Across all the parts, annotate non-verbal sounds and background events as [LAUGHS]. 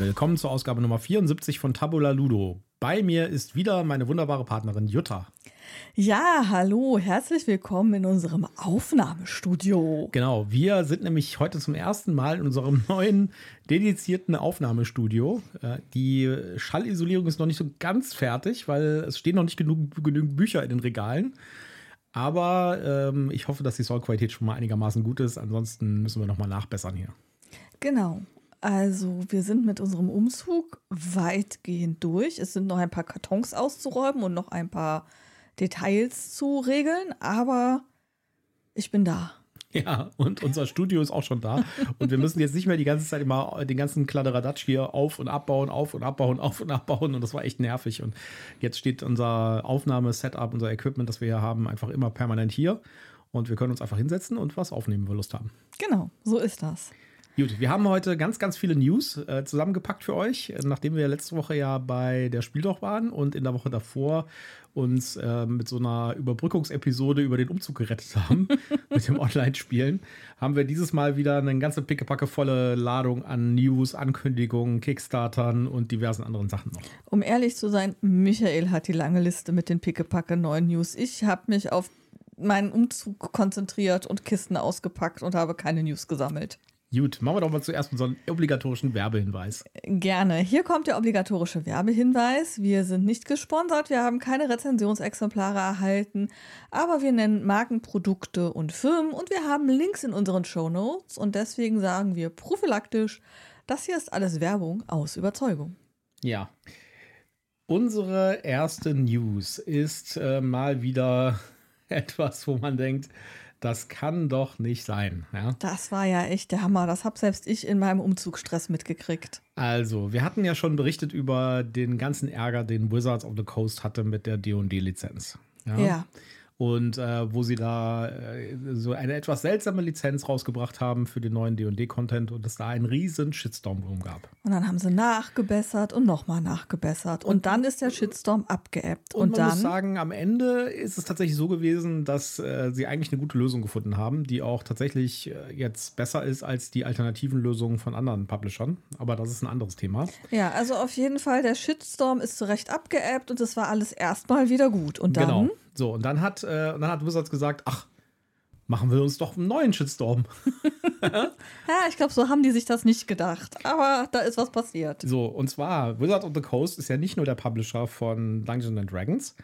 willkommen zur Ausgabe Nummer 74 von Tabula Ludo. Bei mir ist wieder meine wunderbare Partnerin Jutta. Ja, hallo, herzlich willkommen in unserem Aufnahmestudio. Genau, wir sind nämlich heute zum ersten Mal in unserem [LAUGHS] neuen dedizierten Aufnahmestudio. Äh, die Schallisolierung ist noch nicht so ganz fertig, weil es stehen noch nicht genug, genügend Bücher in den Regalen. Aber ähm, ich hoffe, dass die Soundqualität schon mal einigermaßen gut ist. Ansonsten müssen wir nochmal nachbessern hier. Genau. Also, wir sind mit unserem Umzug weitgehend durch. Es sind noch ein paar Kartons auszuräumen und noch ein paar Details zu regeln, aber ich bin da. Ja, und unser Studio ist auch schon da. Und wir müssen jetzt nicht mehr die ganze Zeit immer den ganzen Kladderadatsch hier auf und abbauen, auf und abbauen, auf und abbauen. Und das war echt nervig. Und jetzt steht unser Aufnahmesetup, unser Equipment, das wir hier haben, einfach immer permanent hier. Und wir können uns einfach hinsetzen und was aufnehmen, wenn wir Lust haben. Genau, so ist das. Gut, wir haben heute ganz, ganz viele News äh, zusammengepackt für euch, nachdem wir letzte Woche ja bei der Spieldoch waren und in der Woche davor uns äh, mit so einer Überbrückungsepisode über den Umzug gerettet haben, [LAUGHS] mit dem Online-Spielen, haben wir dieses Mal wieder eine ganze pickepacke volle Ladung an News, Ankündigungen, Kickstartern und diversen anderen Sachen noch. Um ehrlich zu sein, Michael hat die lange Liste mit den pickepacke neuen News. Ich habe mich auf meinen Umzug konzentriert und Kisten ausgepackt und habe keine News gesammelt. Gut, machen wir doch mal zuerst unseren obligatorischen Werbehinweis. Gerne. Hier kommt der obligatorische Werbehinweis. Wir sind nicht gesponsert, wir haben keine Rezensionsexemplare erhalten, aber wir nennen Markenprodukte und Firmen und wir haben Links in unseren Show Notes und deswegen sagen wir prophylaktisch, das hier ist alles Werbung aus Überzeugung. Ja. Unsere erste News ist äh, mal wieder [LAUGHS] etwas, wo man denkt, das kann doch nicht sein. Ja? Das war ja echt der Hammer. Das habe selbst ich in meinem Umzugsstress mitgekriegt. Also, wir hatten ja schon berichtet über den ganzen Ärger, den Wizards of the Coast hatte mit der D&D-Lizenz. Ja. ja und äh, wo sie da äh, so eine etwas seltsame Lizenz rausgebracht haben für den neuen D&D-Content und es da einen riesen Shitstorm drum gab. Und dann haben sie nachgebessert und nochmal nachgebessert und, und, dann ist der Shitstorm abgeebbt. Und, und man dann muss sagen, am Ende ist es tatsächlich so gewesen, dass äh, sie eigentlich eine gute Lösung gefunden haben, die auch tatsächlich äh, jetzt besser ist als die alternativen Lösungen von anderen Publishern. Aber das ist ein anderes Thema. Ja, also auf jeden Fall, der Shitstorm ist zu Recht abgeebbt und es war alles erstmal wieder gut. Und dann genau. So, und dann hat, äh, dann hat Wizards gesagt, ach, machen wir uns doch einen neuen Shitstorm. [LAUGHS] ja, ich glaube, so haben die sich das nicht gedacht. Aber da ist was passiert. So, und zwar, Wizards of the Coast ist ja nicht nur der Publisher von Dungeons and Dragons,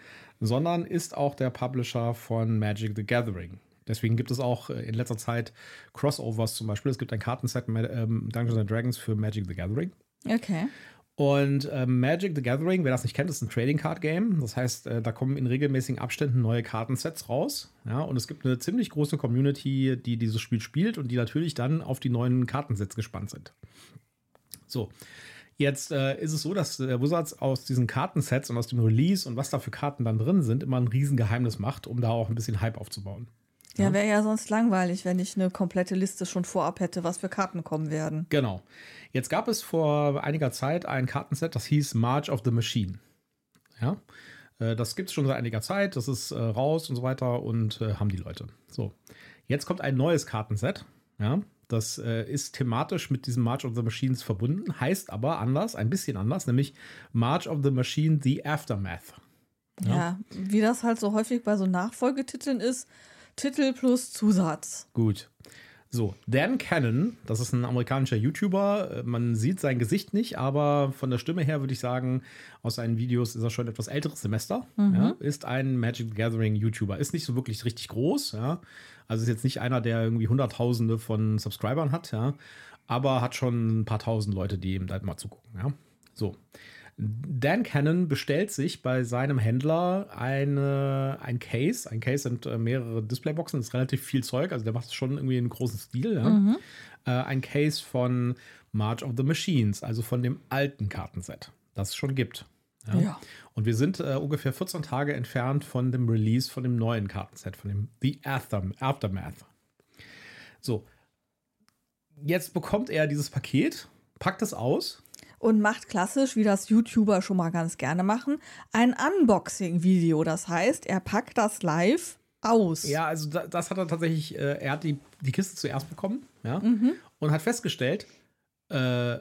sondern ist auch der Publisher von Magic the Gathering. Deswegen gibt es auch äh, in letzter Zeit Crossovers zum Beispiel. Es gibt ein Kartenset ähm, Dungeons and Dragons für Magic the Gathering. Okay. Und äh, Magic the Gathering, wer das nicht kennt, ist ein Trading Card Game. Das heißt, äh, da kommen in regelmäßigen Abständen neue Kartensets raus. Ja, und es gibt eine ziemlich große Community, die dieses Spiel spielt und die natürlich dann auf die neuen Kartensets gespannt sind. So. Jetzt äh, ist es so, dass der Wizards aus diesen Kartensets und aus dem Release und was da für Karten dann drin sind, immer ein Riesengeheimnis macht, um da auch ein bisschen Hype aufzubauen. Ja, wäre ja sonst langweilig, wenn ich eine komplette Liste schon vorab hätte, was für Karten kommen werden. Genau. Jetzt gab es vor einiger Zeit ein Kartenset, das hieß March of the Machine. Ja. Äh, das gibt es schon seit einiger Zeit, das ist äh, raus und so weiter und äh, haben die Leute. So. Jetzt kommt ein neues Kartenset. Ja. Das äh, ist thematisch mit diesem March of the Machines verbunden, heißt aber anders, ein bisschen anders, nämlich March of the Machine The Aftermath. Ja, ja wie das halt so häufig bei so Nachfolgetiteln ist, Titel plus Zusatz. Gut. So, Dan Cannon, das ist ein amerikanischer YouTuber. Man sieht sein Gesicht nicht, aber von der Stimme her würde ich sagen, aus seinen Videos ist er schon etwas älteres Semester. Mhm. Ja, ist ein Magic Gathering YouTuber. Ist nicht so wirklich richtig groß. Ja. Also ist jetzt nicht einer, der irgendwie Hunderttausende von Subscribern hat. Ja. Aber hat schon ein paar tausend Leute, die ihm da mal zugucken. So. Dan Cannon bestellt sich bei seinem Händler eine, ein Case. Ein Case sind äh, mehrere Displayboxen, das ist relativ viel Zeug, also der macht es schon irgendwie in großen Stil. Ja? Mhm. Äh, ein Case von March of the Machines, also von dem alten Kartenset, das es schon gibt. Ja. ja. Und wir sind äh, ungefähr 14 Tage entfernt von dem Release von dem neuen Kartenset, von dem The Aftermath. So. Jetzt bekommt er dieses Paket, packt es aus und macht klassisch, wie das YouTuber schon mal ganz gerne machen, ein Unboxing-Video. Das heißt, er packt das live aus. Ja, also das hat er tatsächlich, äh, er hat die, die Kiste zuerst bekommen ja, mhm. und hat festgestellt, äh,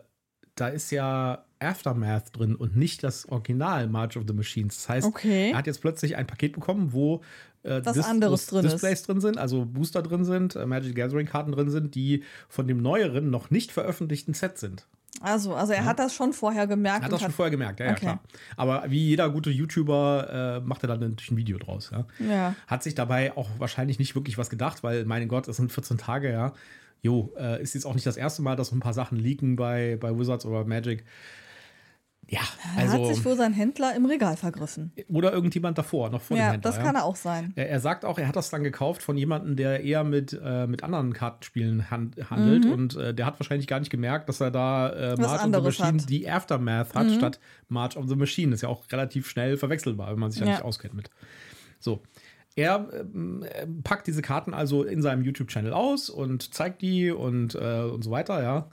da ist ja Aftermath drin und nicht das Original March of the Machines. Das heißt, Okay. er hat jetzt plötzlich ein Paket bekommen, wo äh, Dis- anderes drin ist. Displays drin sind, also Booster drin sind, äh, Magic the Gathering Karten drin sind, die von dem neueren, noch nicht veröffentlichten Set sind. Also, also er hat das schon vorher gemerkt. Hat und das schon vorher gemerkt, ja, ja Okay. klar. Aber wie jeder gute YouTuber äh, macht er dann natürlich ein Video draus. Ja? Ja. Hat sich dabei auch wahrscheinlich nicht wirklich was gedacht, weil, mein Gott, es sind 14 Tage, ja. Jo, äh, ist jetzt auch nicht das erste Mal, dass so ein paar Sachen leaken bei, bei Wizards oder Magic. Ja, Er hat sich also. wohl sein Händler im Regal vergriffen. Oder irgendjemand davor, noch vor dem Ja, Händler. das kann er auch sein. Er, er sagt auch, er hat das dann gekauft von jemandem, der eher mit, äh, mit anderen Kartenspielen han handelt. Und äh, der hat wahrscheinlich gar nicht gemerkt, dass er da äh, March of the Mhm. Machine hat. Mhm. die Aftermath hat, statt March of the Machine. Ist ja auch relativ schnell verwechselbar, wenn man sich ja, Ja. nicht auskennt mit. So. Er äh, packt diese Karten also in seinem YouTube-Channel aus und zeigt die und, äh, und so weiter, ja.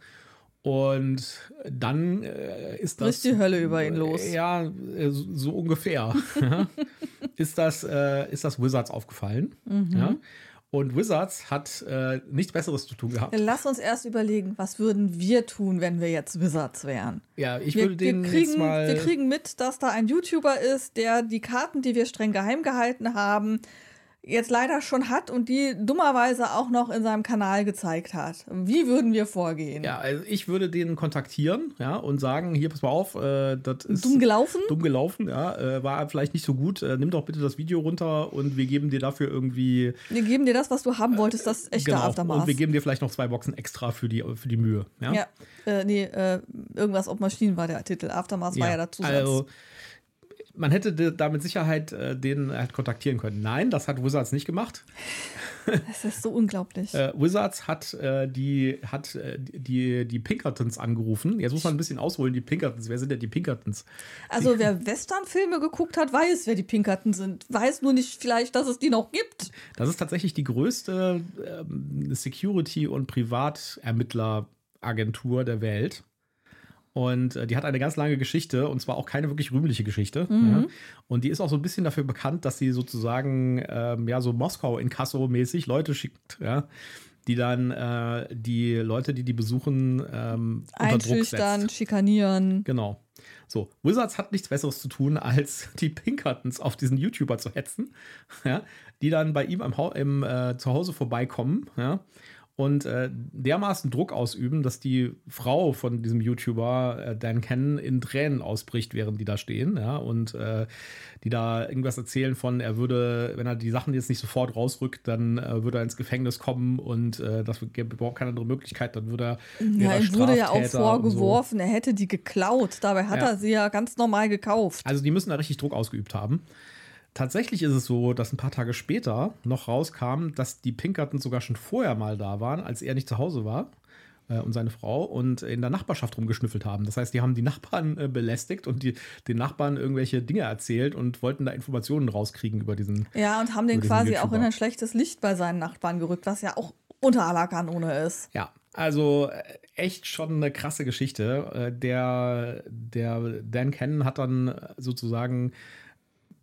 Und dann äh, ist das. Bricht die Hölle über ihn los. Ja, äh, so so ungefähr. ja. [LAUGHS] ist, das, äh, ist das Wizards aufgefallen. Mhm. Ja. Und Wizards hat äh, nichts Besseres zu tun gehabt. Lass uns erst überlegen, was würden wir tun, wenn wir jetzt Wizards wären? Ja, ich Wir, würde den kriegen, mal. wir kriegen mit, dass da ein YouTuber ist, der die Karten, die wir streng geheim gehalten haben, jetzt leider schon hat und die dummerweise auch noch in seinem Kanal gezeigt hat. Wie würden wir vorgehen? ja, also ich würde den kontaktieren, ja, und sagen, hier, pass mal auf, äh, das ist Dumm gelaufen? dumm gelaufen, ja, äh, war vielleicht nicht so gut. Äh, nimm doch bitte das Video runter und wir geben dir dafür irgendwie Wir geben dir das, was du haben wolltest, das echte genau, Aftermath. und wir geben dir vielleicht noch zwei Boxen extra für die für die Mühe, ja. ja, äh, nee, äh, irgendwas auf Maschinen war der Titel. Aftermath war ja dazu. Also, man hätte da mit Sicherheit äh, den halt kontaktieren können. Nein, das hat Wizards nicht gemacht. [LAUGHS] das ist so unglaublich. Äh, Wizards hat äh, die hat äh, die die Pinkertons angerufen. Jetzt muss man ein bisschen ausholen. Die Pinkertons. Wer sind denn die Pinkertons? Also wer Western-Filme geguckt hat, weiß, wer die Pinkerton sind. Weiß nur nicht vielleicht, dass es die noch gibt. Das ist tatsächlich die größte ähm, Security- und Privatermittleragentur der Welt. Und äh, die hat eine ganz lange Geschichte und zwar auch keine wirklich rühmliche Geschichte. Ja. Und die ist auch so ein bisschen dafür bekannt, dass sie sozusagen ähm, ja so Moskau in mäßig Leute schickt, ja, die dann äh, die Leute, die die besuchen, ähm, unter Druck Einschüchtern, schikanieren. Genau. So, Wizards hat nichts Besseres zu tun, als [LAUGHS] die Pinkertons auf diesen YouTuber zu hetzen, ja, die dann bei ihm Hau im äh, Zuhause vorbeikommen, ja, und äh, dermaßen Druck ausüben, dass die Frau von diesem YouTuber, äh, Dan Cannon, in Tränen ausbricht, während die da stehen, ja, und äh, die da irgendwas erzählen von, er würde, wenn er die Sachen jetzt nicht sofort rausrückt, dann äh, würde er ins Gefängnis kommen und äh, das gäbe überhaupt keine andere Möglichkeit, dann würde er Ja, ihm wurde ja auch und so. vorgeworfen, er hätte die geklaut. Dabei hat Ja. er sie ja ganz normal gekauft. Also die müssen da richtig Druck ausgeübt haben. Tatsächlich ist es so, dass ein paar Tage später noch rauskam, dass die Pinkertons sogar schon vorher mal da waren, als er nicht zu Hause war äh, und seine Frau und in der Nachbarschaft rumgeschnüffelt haben. Das heißt, die haben die Nachbarn äh, belästigt und die, den Nachbarn irgendwelche Dinge erzählt und wollten da Informationen rauskriegen über diesen. Ja, und haben den quasi auch YouTuber. in ein schlechtes Licht bei seinen Nachbarn gerückt, was ja auch unter aller Kanone ist. Ja, also äh, echt schon eine krasse Geschichte. Äh, Der, der Dan Cannon hat dann sozusagen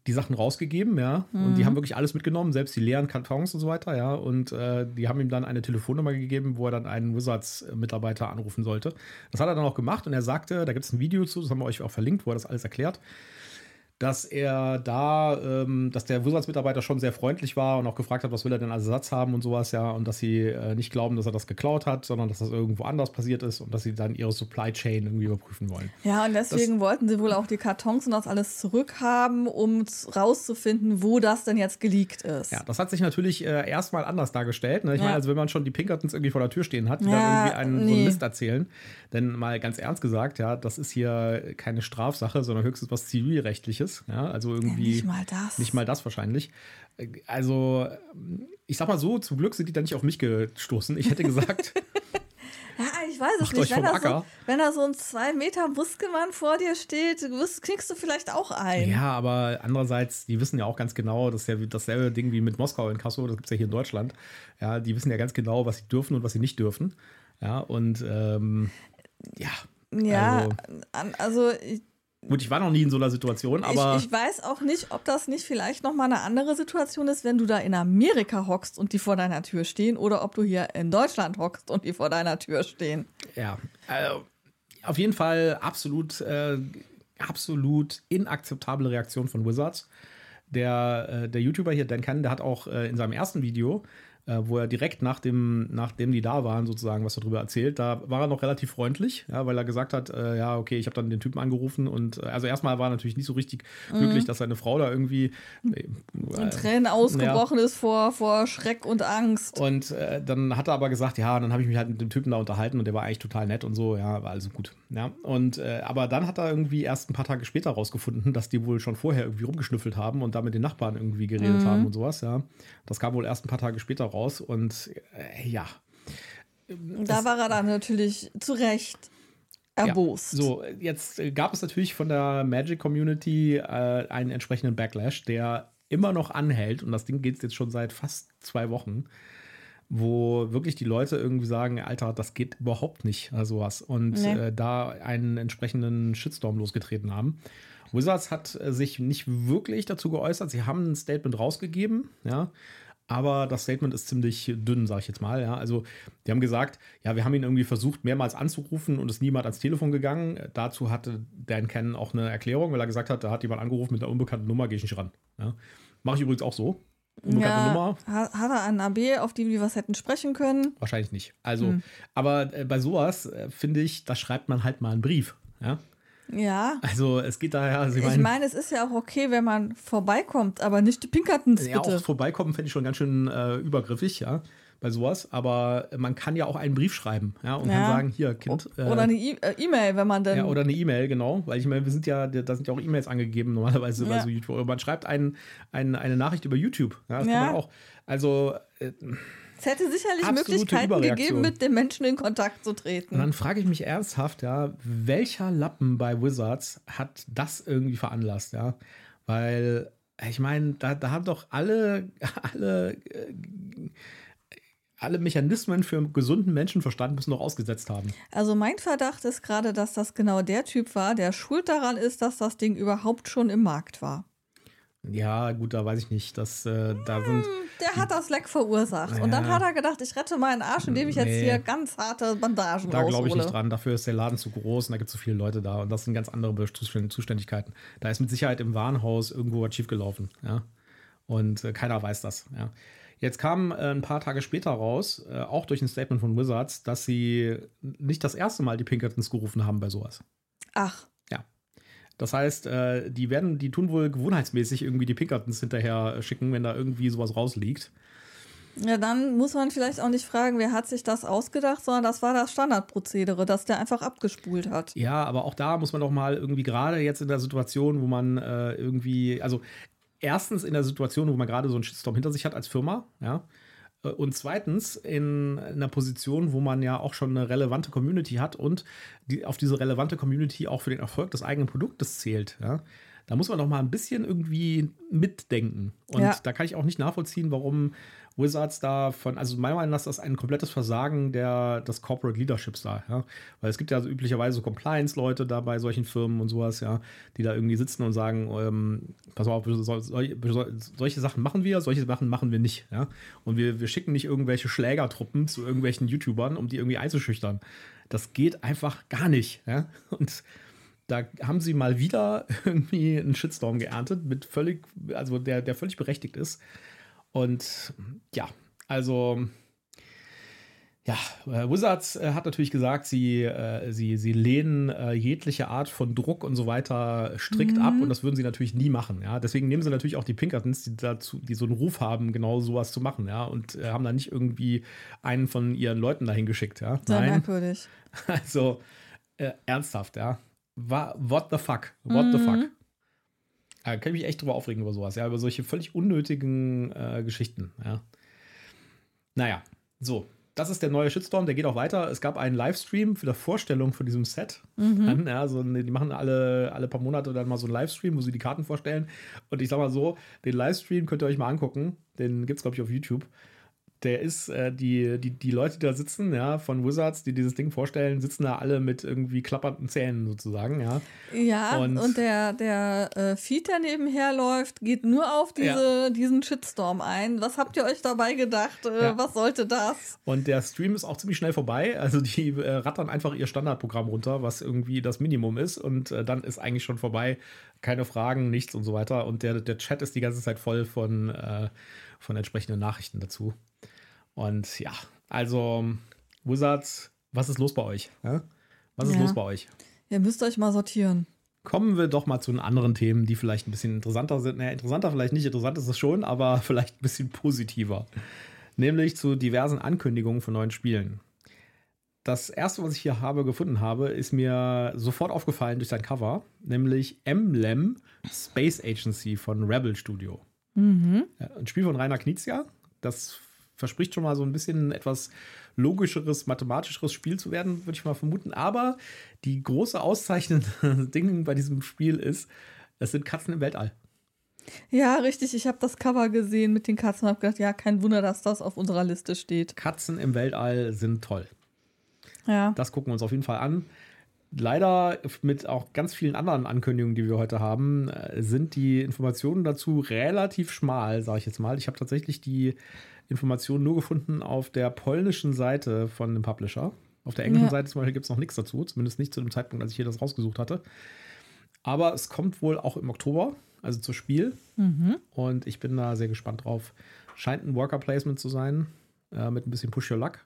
die Sachen rausgegeben, ja, und die haben wirklich alles mitgenommen, selbst die leeren Kartons und so weiter, ja, und äh, die haben ihm dann eine Telefonnummer gegeben, wo er dann einen Wizards-Mitarbeiter anrufen sollte. Das hat er dann auch gemacht und er sagte, da gibt es ein Video zu, das haben wir euch auch verlinkt, wo er das alles erklärt, dass er da, ähm, dass der Wizards-Mitarbeiter schon sehr freundlich war und auch gefragt hat, was will er denn als Ersatz haben und sowas, ja, und dass sie äh, nicht glauben, dass er das geklaut hat, sondern dass das irgendwo anders passiert ist und dass sie dann ihre Supply Chain irgendwie überprüfen wollen. Ja, und deswegen wollten sie wohl auch die Kartons und das alles zurückhaben, um rauszufinden, wo das denn jetzt geleakt ist. Ja, das hat sich natürlich äh, erstmal anders dargestellt. Ne? Ich Ja. meine, also wenn man schon die Pinkertons irgendwie vor der Tür stehen hat, die Ja, dann irgendwie einen so nee. einen Mist erzählen, denn mal ganz ernst gesagt, ja, das ist hier keine Strafsache, sondern höchstens was zivilrechtliches, ja, also irgendwie nicht mal das. Nicht mal das wahrscheinlich. Äh, Also, ich sag mal so, zum Glück sind die da nicht auf mich gestoßen. Ich hätte gesagt, [LAUGHS] Ja, ich weiß es nicht. Wenn da, so, wenn da so ein zwei Meter Muskelmann vor dir steht, knickst du vielleicht auch ein. ja, aber andererseits, die wissen ja auch ganz genau, das ist ja dasselbe Ding wie mit Moskau in Kassel, das gibt es ja hier in Deutschland. Ja, die wissen ja ganz genau, was sie dürfen und was sie nicht dürfen. Ja, und ähm, ja. Ja, Also, also ich, gut, ich war noch nie in so einer Situation, aber ich, ich weiß auch nicht, ob das nicht vielleicht noch mal eine andere Situation ist, wenn du da in Amerika hockst und die vor deiner Tür stehen oder ob du hier in Deutschland hockst und die vor deiner Tür stehen. ja, also, auf jeden Fall absolut, äh, absolut inakzeptable Reaktion von Wizards. Der, äh, der YouTuber hier, Dan Cannon, der hat auch äh, in seinem ersten Video wo er direkt nach dem, nachdem die da waren, sozusagen, was darüber erzählt, da war er noch relativ freundlich, ja, weil er gesagt hat, äh, ja, okay, ich habe dann den Typen angerufen und äh, also erstmal war natürlich nicht so richtig mhm. glücklich, dass seine Frau da irgendwie äh, in Tränen ausgebrochen ja. ist vor, vor Schreck und Angst. Und äh, dann hat er aber gesagt, ja, dann habe ich mich halt mit dem Typen da unterhalten und der war eigentlich total nett und so, ja, war also gut. Ja, und äh, aber dann hat er irgendwie erst ein paar Tage später rausgefunden, dass die wohl schon vorher irgendwie rumgeschnüffelt haben und da mit den Nachbarn irgendwie geredet mhm. haben und sowas, ja. Das kam wohl erst ein paar Tage später raus raus und äh, ja. Da war er dann natürlich zu Recht erbost. Ja, so, jetzt gab es natürlich von der Magic Community äh, einen entsprechenden Backlash, der immer noch anhält und das Ding geht jetzt schon seit fast zwei Wochen wo wirklich die Leute irgendwie sagen, Alter, das geht überhaupt nicht, also sowas. Und nee. äh, da einen entsprechenden Shitstorm losgetreten haben. Wizards hat äh, sich nicht wirklich dazu geäußert. Sie haben ein Statement rausgegeben, ja, aber das Statement ist ziemlich dünn, sage ich jetzt mal. Ja. Also, die haben gesagt, ja, wir haben ihn irgendwie versucht, mehrmals anzurufen und ist niemand ans Telefon gegangen. Dazu hatte Dan Cannon auch eine Erklärung, weil er gesagt hat, da hat jemand angerufen mit einer unbekannten Nummer, gehe ich nicht ran. Ja. Mache ich übrigens auch so. Unbekannte ja, Nummer. Hat er einen AB, auf die wir was hätten sprechen können? Wahrscheinlich nicht. Also, hm. aber äh, bei sowas äh, finde ich, da schreibt man halt mal einen Brief. Ja. Ja. Also es geht daher. Also ich meine, mein, es ist ja auch okay, wenn man vorbeikommt, aber nicht die Pinkertons ja, bitte. Auch vorbeikommen fände ich schon ganz schön äh, übergriffig, ja, bei sowas. Aber man kann ja auch einen Brief schreiben, ja, und ja. kann sagen, hier, Kind. Äh, oder eine e-, äh, E-Mail, wenn man dann. Ja, oder eine E-Mail, genau. Weil ich meine, wir sind ja, da sind ja auch E-Mails angegeben normalerweise ja. bei so YouTube. Oder man schreibt ein, ein, eine Nachricht über YouTube. Ja, das ja. kann man auch. Also. Äh, es hätte sicherlich Möglichkeiten gegeben, mit den Menschen in Kontakt zu treten. Und dann frage ich mich ernsthaft, ja, welcher Lappen bei Wizards hat das irgendwie veranlasst, ja? Weil, ich meine, da, da haben doch alle, [LAUGHS] alle, äh, alle Mechanismen für gesunden Menschenverstand müssen doch ausgesetzt haben. Also mein Verdacht ist gerade, dass das genau der Typ war, der schuld daran ist, dass das Ding überhaupt schon im Markt war. Ja, gut, da weiß ich nicht. Dass, äh, da sind, hm, der hat das Leck verursacht. Ja. Und dann hat er gedacht, ich rette meinen Arsch, indem ich jetzt hier ganz harte Bandagen Da glaube ich nicht dran. Dafür ist der Laden zu groß und da gibt es zu viele Leute da. Und das sind ganz andere Zuständigkeiten. Da ist mit Sicherheit im Warenhaus irgendwo was schiefgelaufen. Ja? Und äh, keiner weiß das. Ja? Jetzt kam äh, ein paar Tage später raus, äh, auch durch ein Statement von Wizards, dass sie nicht das erste Mal die Pinkertons gerufen haben bei sowas. Ach. Das heißt, äh, die werden, die tun wohl gewohnheitsmäßig irgendwie die Pinkertons hinterher schicken, wenn da irgendwie sowas rausliegt. Ja, dann muss man vielleicht auch nicht fragen, wer hat sich das ausgedacht, sondern das war das Standardprozedere, dass der einfach abgespult hat. Ja, aber auch da muss man doch mal irgendwie gerade jetzt in der Situation, wo man äh, irgendwie, also erstens in der Situation, wo man gerade so einen Shitstorm hinter sich hat als Firma, ja, und zweitens in einer Position, wo man ja auch schon eine relevante Community hat und die, auf diese relevante Community auch für den Erfolg des eigenen Produktes zählt. Ja? Da muss man doch mal ein bisschen irgendwie mitdenken. Und ja. da kann ich auch nicht nachvollziehen, warum Wizards da von, also meiner Meinung nach ist das ein komplettes Versagen der, des Corporate Leaderships da, ja. Weil es gibt ja also üblicherweise so Compliance-Leute da bei solchen Firmen und sowas, ja, die da irgendwie sitzen und sagen, ähm, pass auf, so, so, solche Sachen machen wir, solche Sachen machen wir nicht, ja. Und wir, wir schicken nicht irgendwelche Schlägertruppen zu irgendwelchen YouTubern, um die irgendwie einzuschüchtern. Das geht einfach gar nicht, ja. Und da haben sie mal wieder [LAUGHS] irgendwie einen Shitstorm geerntet, mit völlig, also der, der völlig berechtigt ist. Und ja, also ja, äh, Wizards äh, hat natürlich gesagt, sie, äh, sie, sie lehnen äh, jegliche Art von Druck und so weiter strikt mhm. ab und das würden sie natürlich nie machen. Ja? Deswegen nehmen sie natürlich auch die Pinkertons, die, dazu, die so einen Ruf haben, genau sowas zu machen. Ja? Und haben da nicht irgendwie einen von ihren Leuten dahin geschickt. Ja? Sehr Nein. merkwürdig. [LAUGHS] Also ernsthaft, ja. What the fuck? What mhm. the fuck? Da kann ich mich echt drüber aufregen über sowas, ja, über solche völlig unnötigen äh, Geschichten, ja. Naja, so. Das ist der neue Shitstorm, der geht auch weiter. Es gab einen Livestream für die Vorstellung von diesem Set. Mhm. Ja, so, die machen alle, alle paar Monate dann mal so einen Livestream, wo sie die Karten vorstellen. Und ich sag mal so, den Livestream könnt ihr euch mal angucken. Den gibt es, glaube ich, auf YouTube. Der ist, äh, die, die, die Leute, die da sitzen, ja, von Wizards, die dieses Ding vorstellen, sitzen da alle mit irgendwie klappernden Zähnen sozusagen, ja. Ja, und, und der, der äh, Feed, der nebenher läuft, geht nur auf diese, ja. diesen Shitstorm ein. Was habt ihr euch dabei gedacht? Äh, ja. Was sollte das? Und der Stream ist auch ziemlich schnell vorbei. Also die äh, rattern einfach ihr Standardprogramm runter, was irgendwie das Minimum ist. Und äh, dann ist eigentlich schon vorbei. Keine Fragen, nichts und so weiter. Und der, der Chat ist die ganze Zeit voll von, äh, von entsprechenden Nachrichten dazu. Und ja, also Wizards, was ist los bei euch? Ja? Was ist ja. los bei euch? Ihr müsst euch mal sortieren. Kommen wir doch mal zu den anderen Themen, die vielleicht ein bisschen interessanter sind. Naja, interessanter vielleicht nicht, interessant ist es schon, aber [LAUGHS] vielleicht ein bisschen positiver. Nämlich zu diversen Ankündigungen von neuen Spielen. Das erste, was ich hier habe gefunden habe, ist mir sofort aufgefallen durch sein Cover, nämlich Emblem Space Agency von Rebel Studio. Mhm. Ein Spiel von Rainer Knizia. Das verspricht schon mal so ein bisschen etwas logischeres, mathematischeres Spiel zu werden, würde ich mal vermuten. Aber die große auszeichnende [LAUGHS] Ding bei diesem Spiel ist, es sind Katzen im Weltall. Ja, richtig. Ich habe das Cover gesehen mit den Katzen und habe gedacht, ja, kein Wunder, dass das auf unserer Liste steht. Katzen im Weltall sind toll. Ja. Das gucken wir uns auf jeden Fall an. Leider mit auch ganz vielen anderen Ankündigungen, die wir heute haben, äh, sind die Informationen dazu relativ schmal, sage ich jetzt mal. Ich habe tatsächlich die Informationen nur gefunden auf der polnischen Seite von dem Publisher. Auf der englischen ja. Seite zum Beispiel gibt es noch nichts dazu, zumindest nicht zu dem Zeitpunkt, als ich hier das rausgesucht hatte. Aber es kommt wohl auch im Oktober, also zur Spiel. Mhm. Und ich bin da sehr gespannt drauf. Scheint ein Worker Placement zu sein, äh, mit ein bisschen Push Your Luck.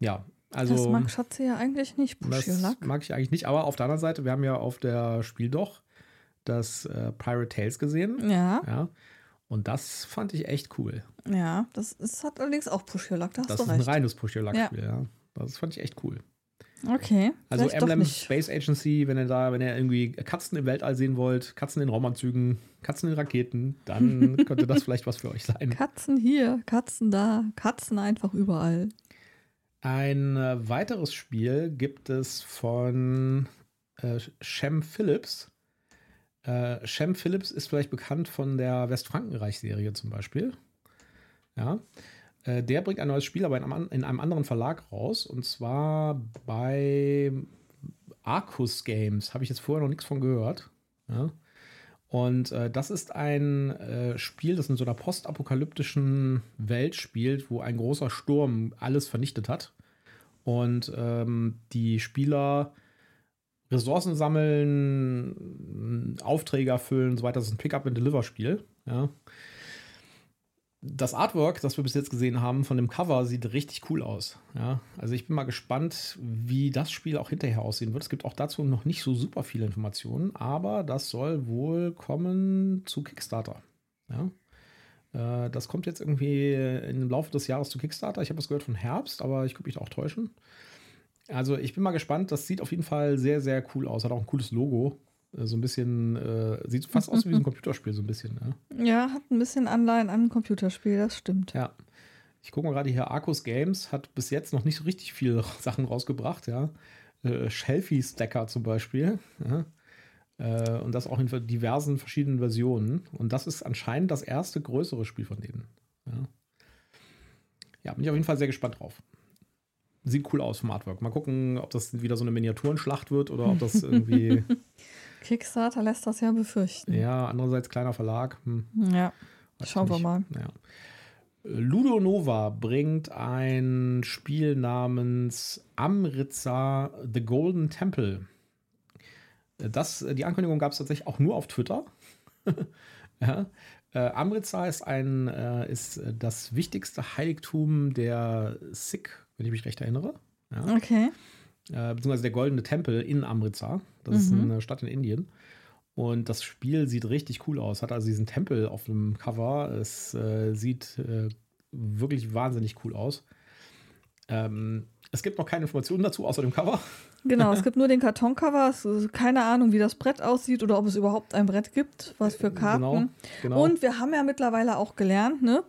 Ja, also. Das mag Schatze ja eigentlich nicht, Luck. Mag ich eigentlich nicht, aber auf der anderen Seite, wir haben ja auf der Spiel doch das äh, Pirate Tales gesehen. Ja. ja. Und das fand ich echt cool. Ja, das ist, hat allerdings auch Push Your Luck, da hast das du ist recht. ein reines Push Your Luck-Spiel, ja. ja. Das fand ich echt cool. Okay. Also Emblem Space Agency, wenn ihr da, wenn ihr irgendwie Katzen im Weltall sehen wollt, Katzen in Raumanzügen, Katzen in Raketen, dann [LAUGHS] könnte das vielleicht was für euch sein. Katzen hier, Katzen da, Katzen einfach überall. Ein äh, weiteres Spiel gibt es von äh, Shem Phillips. Äh, Shem Phillips ist vielleicht bekannt von der Westfrankenreich-Serie zum Beispiel. Ja. Äh, der bringt ein neues Spiel, aber in einem, in einem, anderen Verlag raus. Und zwar bei Arcus Games. Habe ich jetzt vorher noch nichts von gehört. Ja. Und äh, das ist ein äh, Spiel, das in so einer postapokalyptischen Welt spielt, wo ein großer Sturm alles vernichtet hat. Und ähm, die Spieler Ressourcen sammeln, Aufträge erfüllen und so weiter. Das ist ein Pick-up-and-Deliver-Spiel. Ja. Das Artwork, das wir bis jetzt gesehen haben von dem Cover, sieht richtig cool aus. Ja. Also ich bin mal gespannt, wie das Spiel auch hinterher aussehen wird. Es gibt auch dazu noch nicht so super viele Informationen, aber das soll wohl kommen zu Kickstarter. Ja. Äh, das kommt jetzt irgendwie im Laufe des Jahres zu Kickstarter. Ich habe das gehört von Herbst, aber ich könnte mich auch täuschen. Also ich bin mal gespannt. Das sieht auf jeden Fall sehr, sehr cool aus. Hat auch ein cooles Logo. Äh, so ein bisschen, äh, sieht fast aus wie ein [LAUGHS] Computerspiel, so ein bisschen. Ja. ja, hat ein bisschen Anleihen an ein Computerspiel, das stimmt. Ja. Ich gucke mal gerade hier, Arcus Games hat bis jetzt noch nicht so richtig viele [LAUGHS] Sachen rausgebracht, ja. Äh, Shelfie Stacker zum Beispiel. Ja. Äh, und das auch in diversen verschiedenen Versionen. Und das ist anscheinend das erste größere Spiel von denen. Ja, ja bin ich auf jeden Fall sehr gespannt drauf sieht cool aus vom Artwork. Mal gucken, ob das wieder so eine Miniaturenschlacht wird oder ob das [LAUGHS] irgendwie. Kickstarter lässt das ja befürchten. Ja, andererseits kleiner Verlag. Hm. Ja, Weiß schauen wir mal. Ja. Ludo Nova bringt ein Spiel namens Amritza The Golden Temple. Das, die Ankündigung gab es tatsächlich auch nur auf Twitter. [LAUGHS] ja. Äh, Amritza ist, ein, äh, ist das wichtigste Heiligtum der Sikh wenn ich mich recht erinnere. Ja. Okay. Äh, beziehungsweise der Goldene Tempel in Amritsar. Das mhm. ist eine Stadt in Indien. Und das Spiel sieht richtig cool aus. Hat also diesen Tempel auf dem Cover. Es äh, sieht äh, wirklich wahnsinnig cool aus. Ähm, es gibt noch keine Informationen dazu, außer dem Cover. Genau, es [LAUGHS] gibt nur den Kartoncover. keine Ahnung, wie das Brett aussieht oder ob es überhaupt ein Brett gibt, was für Karten. Genau, genau. Und wir haben ja mittlerweile auch gelernt, ne?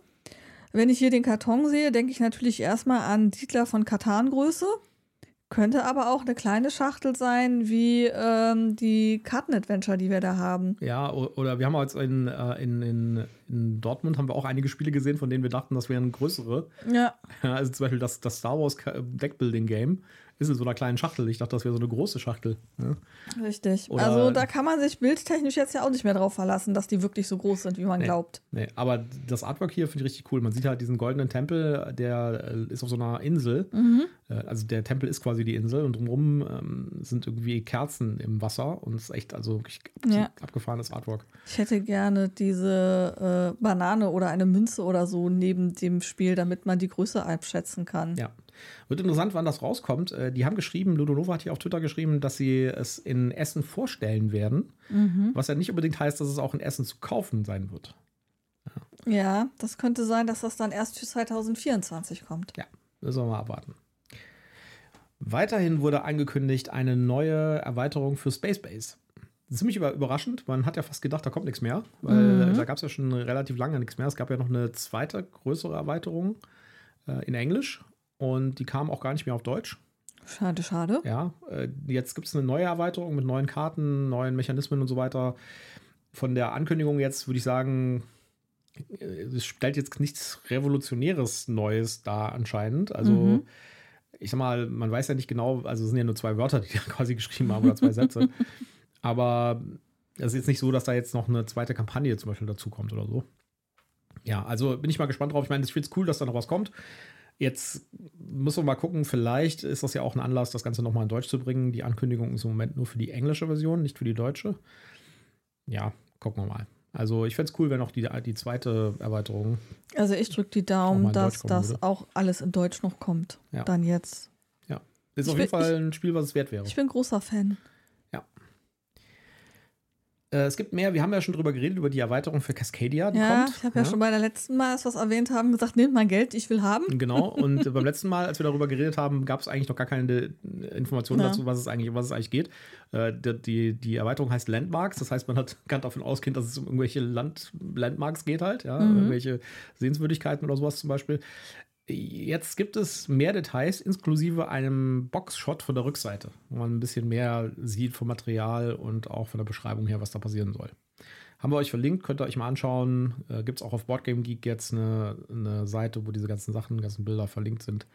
Wenn ich hier den Karton sehe, denke ich natürlich erstmal an Siedler von Katan-Größe. Könnte aber auch eine kleine Schachtel sein, wie ähm, die Karten-Adventure, die wir da haben. Ja, oder wir haben jetzt in, äh, in, in in Dortmund haben wir auch einige Spiele gesehen, von denen wir dachten, das wären größere. Ja. Also zum Beispiel das, das Star Wars Deckbuilding Game ist in so einer kleinen Schachtel. Ich dachte, das wäre so eine große Schachtel. Ja. Richtig. Oder- also da kann man sich bildtechnisch jetzt ja auch nicht mehr drauf verlassen, dass die wirklich so groß sind, wie man Nee. glaubt. Nee, aber das Artwork hier finde ich richtig cool. Man sieht halt diesen goldenen Tempel, der äh, ist auf so einer Insel. Äh, Also der Tempel ist quasi die Insel und drumherum ähm, sind irgendwie Kerzen im Wasser und es ist echt also wirklich Ja. abgefahrenes Artwork. Ich hätte gerne diese äh, Banane oder eine Münze oder so neben dem Spiel, damit man die Größe abschätzen kann. Ja. Wird interessant, wann das rauskommt. Äh, Die haben geschrieben, Ludonova hat hier auf Twitter geschrieben, dass sie es in Essen vorstellen werden. Was ja nicht unbedingt heißt, dass es auch in Essen zu kaufen sein wird. Ja, das könnte sein, dass das dann erst für 2024 kommt. Ja, müssen wir mal abwarten. Weiterhin wurde angekündigt eine neue Erweiterung für Space Base. Ziemlich über überraschend. Man hat ja fast gedacht, da kommt nichts mehr, weil da gab es ja schon relativ lange nichts mehr. Es gab ja noch eine zweite größere Erweiterung äh, in Englisch und die kam auch gar nicht mehr auf Deutsch. Schade, schade. Ja, äh, jetzt gibt es eine neue Erweiterung mit neuen Karten, neuen Mechanismen und so weiter. Von der Ankündigung jetzt würde ich sagen, äh, es stellt jetzt nichts Revolutionäres Neues dar anscheinend. Also, Mhm. ich sag mal, man weiß ja nicht genau, also es sind ja nur zwei Wörter, [LAUGHS] die da quasi geschrieben haben oder zwei Sätze. [LAUGHS] Aber es ist jetzt nicht so, dass da jetzt noch eine zweite Kampagne zum Beispiel dazukommt oder so. Ja, also bin ich mal gespannt drauf. Ich meine, ich finde es cool, dass da noch was kommt. Jetzt müssen wir mal gucken, vielleicht ist das ja auch ein Anlass, das Ganze nochmal in Deutsch zu bringen. Die Ankündigung ist im Moment nur für die englische Version, nicht für die deutsche. Ja, gucken wir mal. Also ich fände es cool, wenn auch die, die zweite Erweiterung. Also ich drücke die Daumen, dass das würde. auch alles in Deutsch noch kommt. Ja. Dann jetzt. Ja, ist Ich auf jeden Fall ein Spiel, was es wert wäre. Ich bin großer Fan. Äh, es gibt mehr, wir haben ja schon drüber geredet, über die Erweiterung für Cascadia, die Ja, kommt. ich habe ja. schon bei der letzten Mal, als wir es erwähnt haben, gesagt, nehmt mein Geld, ich will haben. Genau, und [LAUGHS] beim letzten Mal, als wir darüber geredet haben, gab es eigentlich noch gar keine Informationen Ja. dazu, was es eigentlich, was es eigentlich geht. Äh, die, die, die Erweiterung heißt Landmarks, das heißt, man hat, [LAUGHS] kann davon ausgehen, dass es um irgendwelche Land, Landmarks geht halt, ja, Mhm. irgendwelche Sehenswürdigkeiten oder sowas zum Beispiel. Jetzt gibt es mehr Details, inklusive einem Boxshot von der Rückseite, wo man ein bisschen mehr sieht vom Material und auch von der Beschreibung her, was da passieren soll. Haben wir euch verlinkt, könnt ihr euch mal anschauen. Äh, Gibt es auch auf Boardgame Geek jetzt eine, eine Seite, wo diese ganzen Sachen, ganzen Bilder verlinkt sind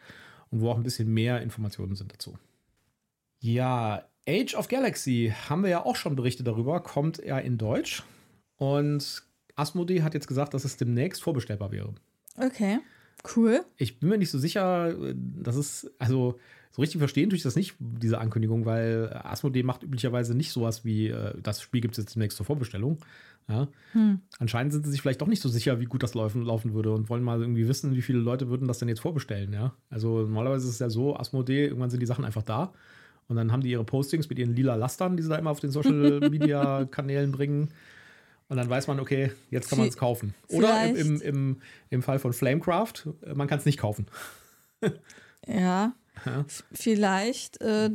und wo auch ein bisschen mehr Informationen sind dazu. Ja, Age of Galaxy haben wir ja auch schon berichtet darüber, kommt er in Deutsch. Und Asmodee hat jetzt gesagt, dass es demnächst vorbestellbar wäre. Okay, cool. Ich bin mir nicht so sicher, äh, das ist, also so richtig verstehen tue ich das nicht, diese Ankündigung, weil Asmodee macht üblicherweise nicht sowas wie, äh, das Spiel gibt es jetzt demnächst zur Vorbestellung. Ja. Hm. Anscheinend sind sie sich vielleicht doch nicht so sicher, wie gut das laufen, laufen würde und wollen mal irgendwie wissen, wie viele Leute würden das denn jetzt vorbestellen. Ja. Also normalerweise ist es ja so, Asmodee, irgendwann sind die Sachen einfach da und dann haben die ihre Postings mit ihren lila Lastern, die sie da immer auf den Social [LAUGHS] Media Kanälen bringen. Und dann weiß man, okay, jetzt kann man es kaufen. Oder im, im, im, im Fall von Flamecraft, man kann es nicht kaufen. Ja. Ja. Vielleicht äh,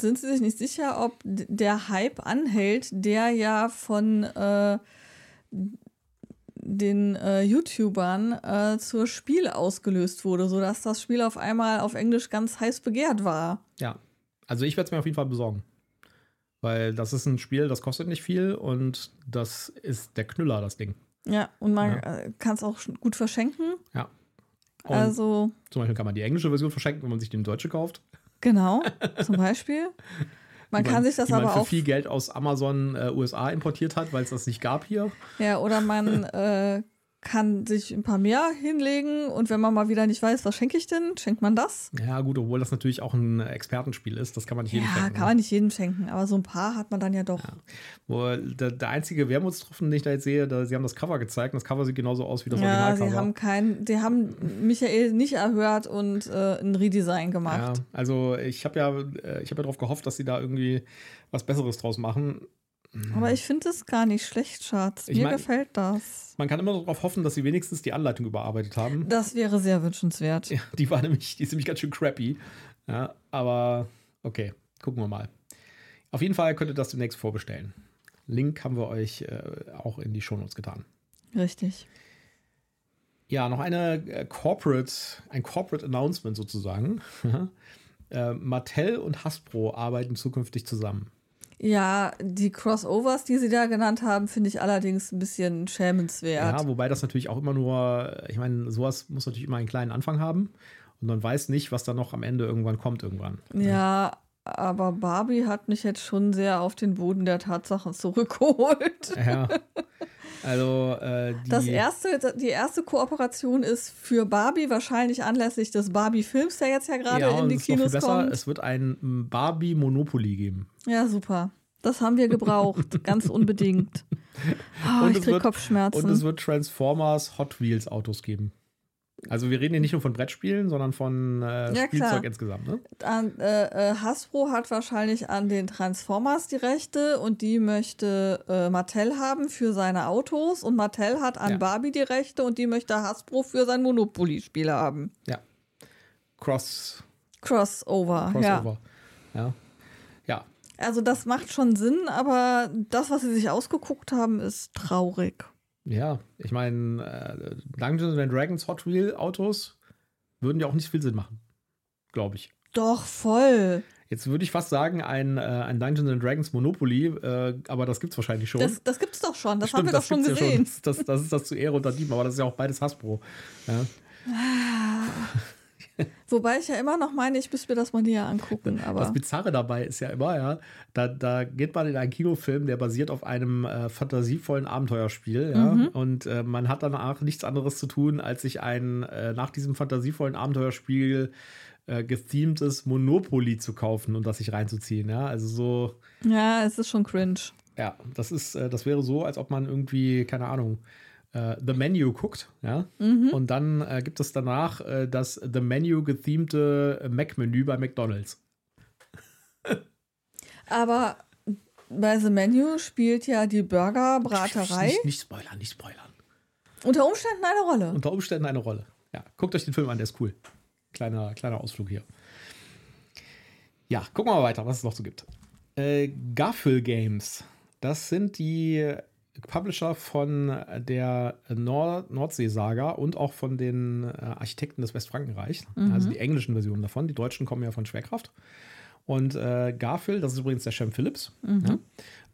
sind sie sich nicht sicher, ob der Hype anhält, der ja von äh, den äh, YouTubern äh, zur Spiel ausgelöst wurde, sodass das Spiel auf einmal auf Englisch ganz heiß begehrt war. Ja, also ich werde es mir auf jeden Fall besorgen. Weil das ist ein Spiel, das kostet nicht viel und das ist der Knüller, das Ding. Ja, und man Ja. äh, kann es auch gut verschenken. Ja. Und Also, zum Beispiel kann man die englische Version verschenken, wenn man sich die deutsche kauft. genau, zum Beispiel. [LAUGHS] Man die kann sich das die man aber für auch. viel Geld aus Amazon äh, USA importiert hat, weil es das nicht gab hier. Ja, oder man [LAUGHS] äh, kann sich ein paar mehr hinlegen und wenn man mal wieder nicht weiß, was schenke ich denn, schenkt man das. Ja, gut, obwohl das natürlich auch ein Expertenspiel ist, das kann man nicht jedem Ja, schenken. kann man nicht jedem schenken, aber so ein paar hat man dann ja doch. Wo der, der einzige Wermutstropfen, den ich da jetzt sehe, da, sie haben das Cover gezeigt und das Cover sieht genauso aus wie das Ja, Originalcover. sie haben kein, die haben Michael nicht erhört und äh, ein Redesign Ja, gemacht. also ich habe ja, äh, ich habe ja darauf gehofft, dass sie da irgendwie was Besseres draus machen. Aber ich finde es gar nicht schlecht, Schatz. Ich Mir mein- gefällt das. Man kann immer noch darauf hoffen, dass sie wenigstens die Anleitung überarbeitet haben. Das wäre sehr wünschenswert. Ja, die war nämlich, die ist nämlich ganz schön crappy. Ja, aber okay, gucken wir mal. Auf jeden Fall könnt ihr das demnächst vorbestellen. Link haben wir euch äh, auch in die Shownotes getan. Richtig. Ja, noch eine äh, Corporate, ein Corporate Announcement sozusagen. [LAUGHS] äh, Mattel und Hasbro arbeiten zukünftig zusammen. Ja, die Crossovers, die sie da genannt haben, finde ich allerdings ein bisschen schämenswert. Ja, wobei das natürlich auch immer nur, ich meine, sowas muss natürlich immer einen kleinen Anfang haben. Und man weiß nicht, was da noch am Ende irgendwann kommt irgendwann. Ja, aber Barbie hat mich jetzt schon sehr auf den Boden der Tatsachen zurückgeholt. [LAUGHS] Ja. Also äh, die, Das erste, die erste Kooperation ist für Barbie, wahrscheinlich anlässlich des Barbie-Films, der jetzt ja gerade ja, in die Kinos kommt. es wird ein Barbie Monopoly geben. Ja, super. Das haben wir gebraucht, [LAUGHS] ganz unbedingt. Oh, Und ich krieg wird- Kopfschmerzen. Und es wird Transformers Hot Wheels Autos geben. Also wir reden hier nicht nur von Brettspielen, sondern von äh, Ja, Spielzeug klar. insgesamt. Ne? an, äh, äh, Hasbro hat wahrscheinlich an den Transformers die Rechte und die möchte äh, Mattel haben für seine Autos und Mattel hat an Ja. Barbie die Rechte und die möchte Hasbro für sein Monopoly-Spiel haben. Ja. Cross, Crossover, ja. Crossover. Ja. ja. Also das macht schon Sinn, aber das, was sie sich ausgeguckt haben, ist traurig. Ja, ich meine, äh, Dungeons and Dragons Hot Wheel Autos würden ja auch nicht viel Sinn machen. Glaube ich. Doch, voll. Jetzt würde ich fast sagen, ein, äh, ein Dungeons and Dragons Monopoly, äh, aber das gibt es wahrscheinlich schon. Das, das gibt's doch schon, das Stimmt, haben wir doch schon gibt's ja gesehen. Das, das ist das zu Ehre unter Dieben, aber das ist ja auch beides Hasbro. Ja. Wobei ich ja immer noch meine, ich müsste mir das mal näher angucken. Aber Das Bizarre dabei ist ja immer, ja, da, da geht man in einen Kinofilm, der basiert auf einem äh, fantasievollen Abenteuerspiel, ja, Mhm. und äh, man hat danach nichts anderes zu tun, als sich ein äh, nach diesem fantasievollen Abenteuerspiel äh, gethemtes Monopoly zu kaufen und das sich reinzuziehen, ja, also so, ja, es ist schon cringe. ja, das ist, äh, das wäre so, als ob man irgendwie, keine Ahnung, äh, The Menu guckt, ja, Mhm. und dann äh, gibt es danach äh, das The Menu gethemte Mac-Menü bei McDonalds. Aber bei The Menu spielt ja die Burgerbraterei Nicht, nicht spoilern, nicht spoilern. unter Umständen eine Rolle. Unter Umständen eine Rolle. Ja, guckt euch den Film an, der ist cool. Kleiner, kleiner Ausflug hier. Ja, gucken wir mal weiter, was es noch so gibt. Äh, Garfield Games. Das sind die Publisher von der Nord Nordsee-Saga und auch von den äh, Architekten des Westfrankenreichs. Also die englischen Versionen davon. Die deutschen kommen ja von Schwerkraft. Und äh, Garfield, das ist übrigens der Cem Phillips. Ja.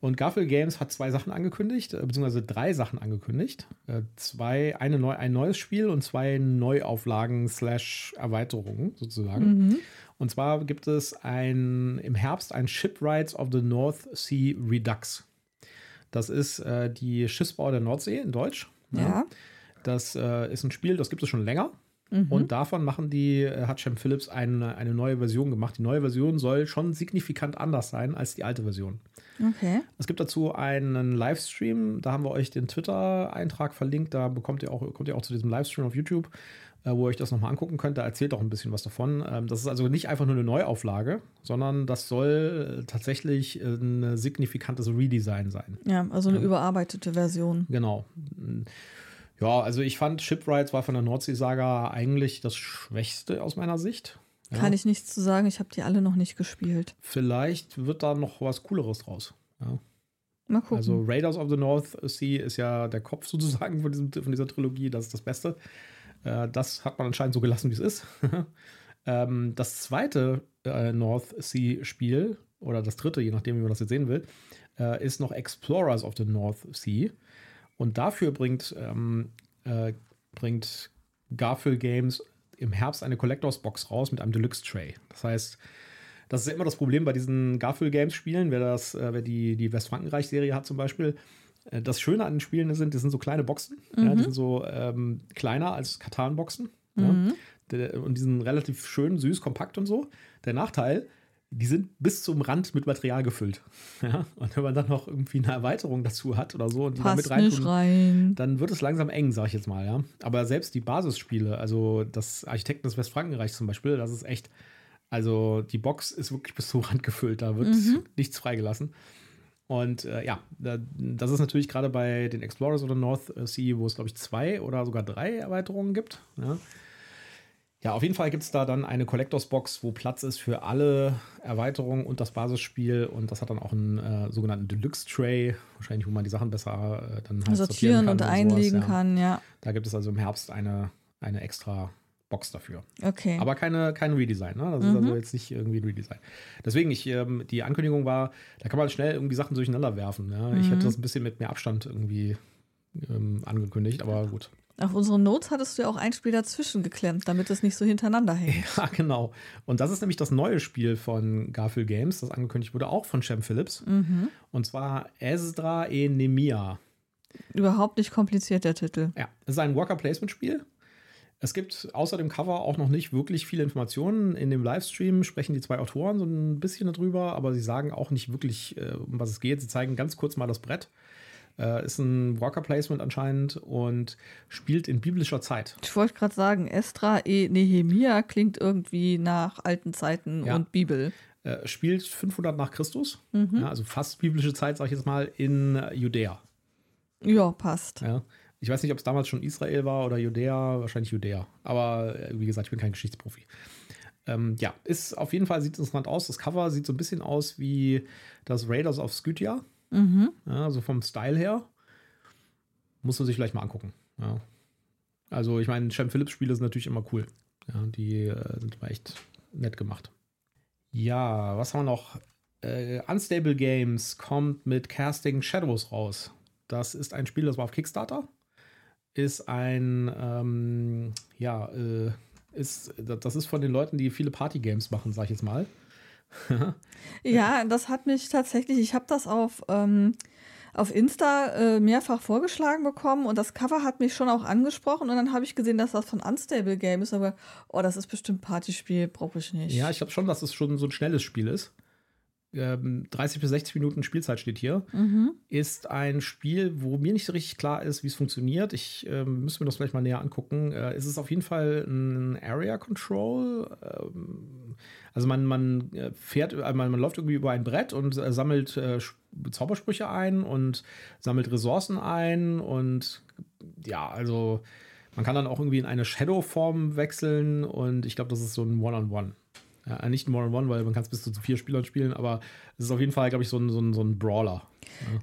Und Garfield Games hat zwei Sachen angekündigt, äh, beziehungsweise drei Sachen angekündigt. Äh, zwei, eine neu, ein neues Spiel und zwei Neuauflagen slash Erweiterungen sozusagen. Und zwar gibt es ein, im Herbst ein Shipwrights of the North Sea Redux. Das ist äh, die Schiffsbau der Nordsee in Deutsch. Ja. Das äh, ist ein Spiel, das gibt es schon länger. Mhm. Und davon machen die, äh, hat Cem Phillips eine, eine neue Version gemacht. Die neue Version soll schon signifikant anders sein als die alte Version. Okay. Es gibt dazu einen Livestream, da haben wir euch den Twitter-Eintrag verlinkt, da bekommt ihr auch, kommt ihr auch zu diesem Livestream auf YouTube, wo ihr euch das nochmal angucken könnt. Da erzählt auch ein bisschen was davon. Ähm, das ist also nicht einfach nur eine Neuauflage, sondern das soll äh, tatsächlich äh, ein signifikantes Redesign sein. Ja, also eine überarbeitete Version. Genau. Ja, also ich fand Shipwrights war von der Nordsee-Saga eigentlich das Schwächste aus meiner Sicht. Ja. Kann ich nichts zu sagen, ich habe die alle noch nicht gespielt. Vielleicht wird da noch was Cooleres draus. Ja. Mal gucken. Also Raiders of the North Sea ist ja der Kopf [LAUGHS] sozusagen von, diesem, von dieser Trilogie, das ist das Beste. Äh, das hat man anscheinend so gelassen, wie es ist. [LAUGHS] ähm, das zweite äh, North Sea Spiel, oder das dritte, je nachdem, wie man das jetzt sehen will, äh, ist noch Explorers of the North Sea. Und dafür bringt, ähm, äh, bringt Garfield Games im Herbst eine Collectors Box raus mit einem Deluxe Tray. Das heißt, das ist immer das Problem bei diesen Garfield Games Spielen, wer das, äh, wer die, die Westfrankenreich-Serie hat zum Beispiel. Äh, das Schöne an den Spielen sind, das sind so kleine Boxen. Ja, die sind so ähm, kleiner als Katan-Boxen. Ja. Der- Und die sind relativ schön, süß, kompakt und so. Der Nachteil, die sind bis zum Rand mit Material gefüllt. [LAUGHS] Ja? Und wenn man dann noch irgendwie eine Erweiterung dazu hat oder so und die da mit Passt nicht reintun, rein. dann wird es langsam eng, sag ich jetzt mal, ja. Aber selbst die Basisspiele, also das Architekten des Westfrankenreichs zum Beispiel, das ist echt, also die Box ist wirklich bis zum Rand gefüllt, da wird nichts freigelassen. Und äh, ja, da, das ist natürlich gerade bei den Explorers oder North Sea, wo es, glaube ich, zwei oder sogar drei Erweiterungen gibt. Ja, ja auf jeden Fall gibt es da dann eine Collectors Box, wo Platz ist für alle Erweiterungen und das Basisspiel. Und das hat dann auch einen äh, sogenannten Deluxe Tray, wahrscheinlich, wo man die Sachen besser äh, dann halt Sortieren und sowas, einlegen ja. kann, ja. Da gibt es also im Herbst eine, eine extra Box dafür. Okay. Aber keine, kein Redesign. Ne? Das ist also jetzt nicht irgendwie ein Redesign. Deswegen, ich, ähm, die Ankündigung war, da kann man schnell irgendwie Sachen durcheinander werfen. Ja? Ich hätte das ein bisschen mit mehr Abstand irgendwie ähm, angekündigt, aber gut. Auf unseren Notes hattest du ja auch ein Spiel dazwischen geklemmt, damit es nicht so hintereinander hängt. [LAUGHS] Ja, genau. Und das ist nämlich das neue Spiel von Garfield Games, das angekündigt wurde, auch von Shem Phillips. Und zwar Esdra e Nemia. Überhaupt nicht kompliziert, der Titel. Ja, es ist ein Worker-Placement-Spiel. Es gibt außer dem Cover auch noch nicht wirklich viele Informationen. In dem Livestream sprechen die zwei Autoren so ein bisschen darüber, aber sie sagen auch nicht wirklich, äh, um was es geht. Sie zeigen ganz kurz mal das Brett. Äh, ist ein Worker-Placement anscheinend und spielt in biblischer Zeit. Ich wollte gerade sagen, Estra e Nehemia klingt irgendwie nach alten Zeiten Ja. und Bibel. Äh, spielt 500 nach Christus, ja, also fast biblische Zeit, sag ich jetzt mal, in Judäa. Ja, passt. Ja. Ich weiß nicht, ob es damals schon Israel war oder Judäa, wahrscheinlich Judäa. Aber äh, wie gesagt, ich bin kein Geschichtsprofi. Ähm, ja, ist auf jeden Fall sieht interessant aus. Das Cover sieht so ein bisschen aus wie das Raiders of Skytia. Ja, so vom Style her. Muss man sich vielleicht mal angucken. Ja. Also, ich meine, Shem Phillips Spiele sind natürlich immer cool. Ja, die äh, sind immer echt nett gemacht. Ja, was haben wir noch? Äh, Unstable Games kommt mit Casting Shadows raus. Das ist ein Spiel, das war auf Kickstarter. Ist ein, ähm, ja, äh, ist, das ist von den Leuten, die viele Party-Games machen, sag ich jetzt mal. [LAUGHS] Ja, das hat mich tatsächlich, ich habe das auf, ähm, auf Insta äh, mehrfach vorgeschlagen bekommen und das Cover hat mich schon auch angesprochen und dann habe ich gesehen, dass das von Unstable Game ist, aber oh, das ist bestimmt Partyspiel, brauche ich nicht. Ja, ich glaube schon, dass es schon so ein schnelles Spiel ist. Ähm, 30 bis 60 Minuten Spielzeit steht hier. Ist ein Spiel, wo mir nicht so richtig klar ist, wie es funktioniert. Ich ähm, müsste mir das vielleicht mal näher angucken. Äh, es ist auf jeden Fall ein Area Control. Ähm, also man, man äh, fährt, äh, man, man läuft irgendwie über ein Brett und äh, sammelt äh, Zaubersprüche ein und sammelt Ressourcen ein und ja, also man kann dann auch irgendwie in eine Shadow-Form wechseln und ich glaube, das ist so ein One-on-One. Ja, nicht ein One-on-One, weil man kann es bis zu vier Spielern spielen, aber es ist auf jeden Fall, glaube ich, so ein, so ein, so ein Brawler.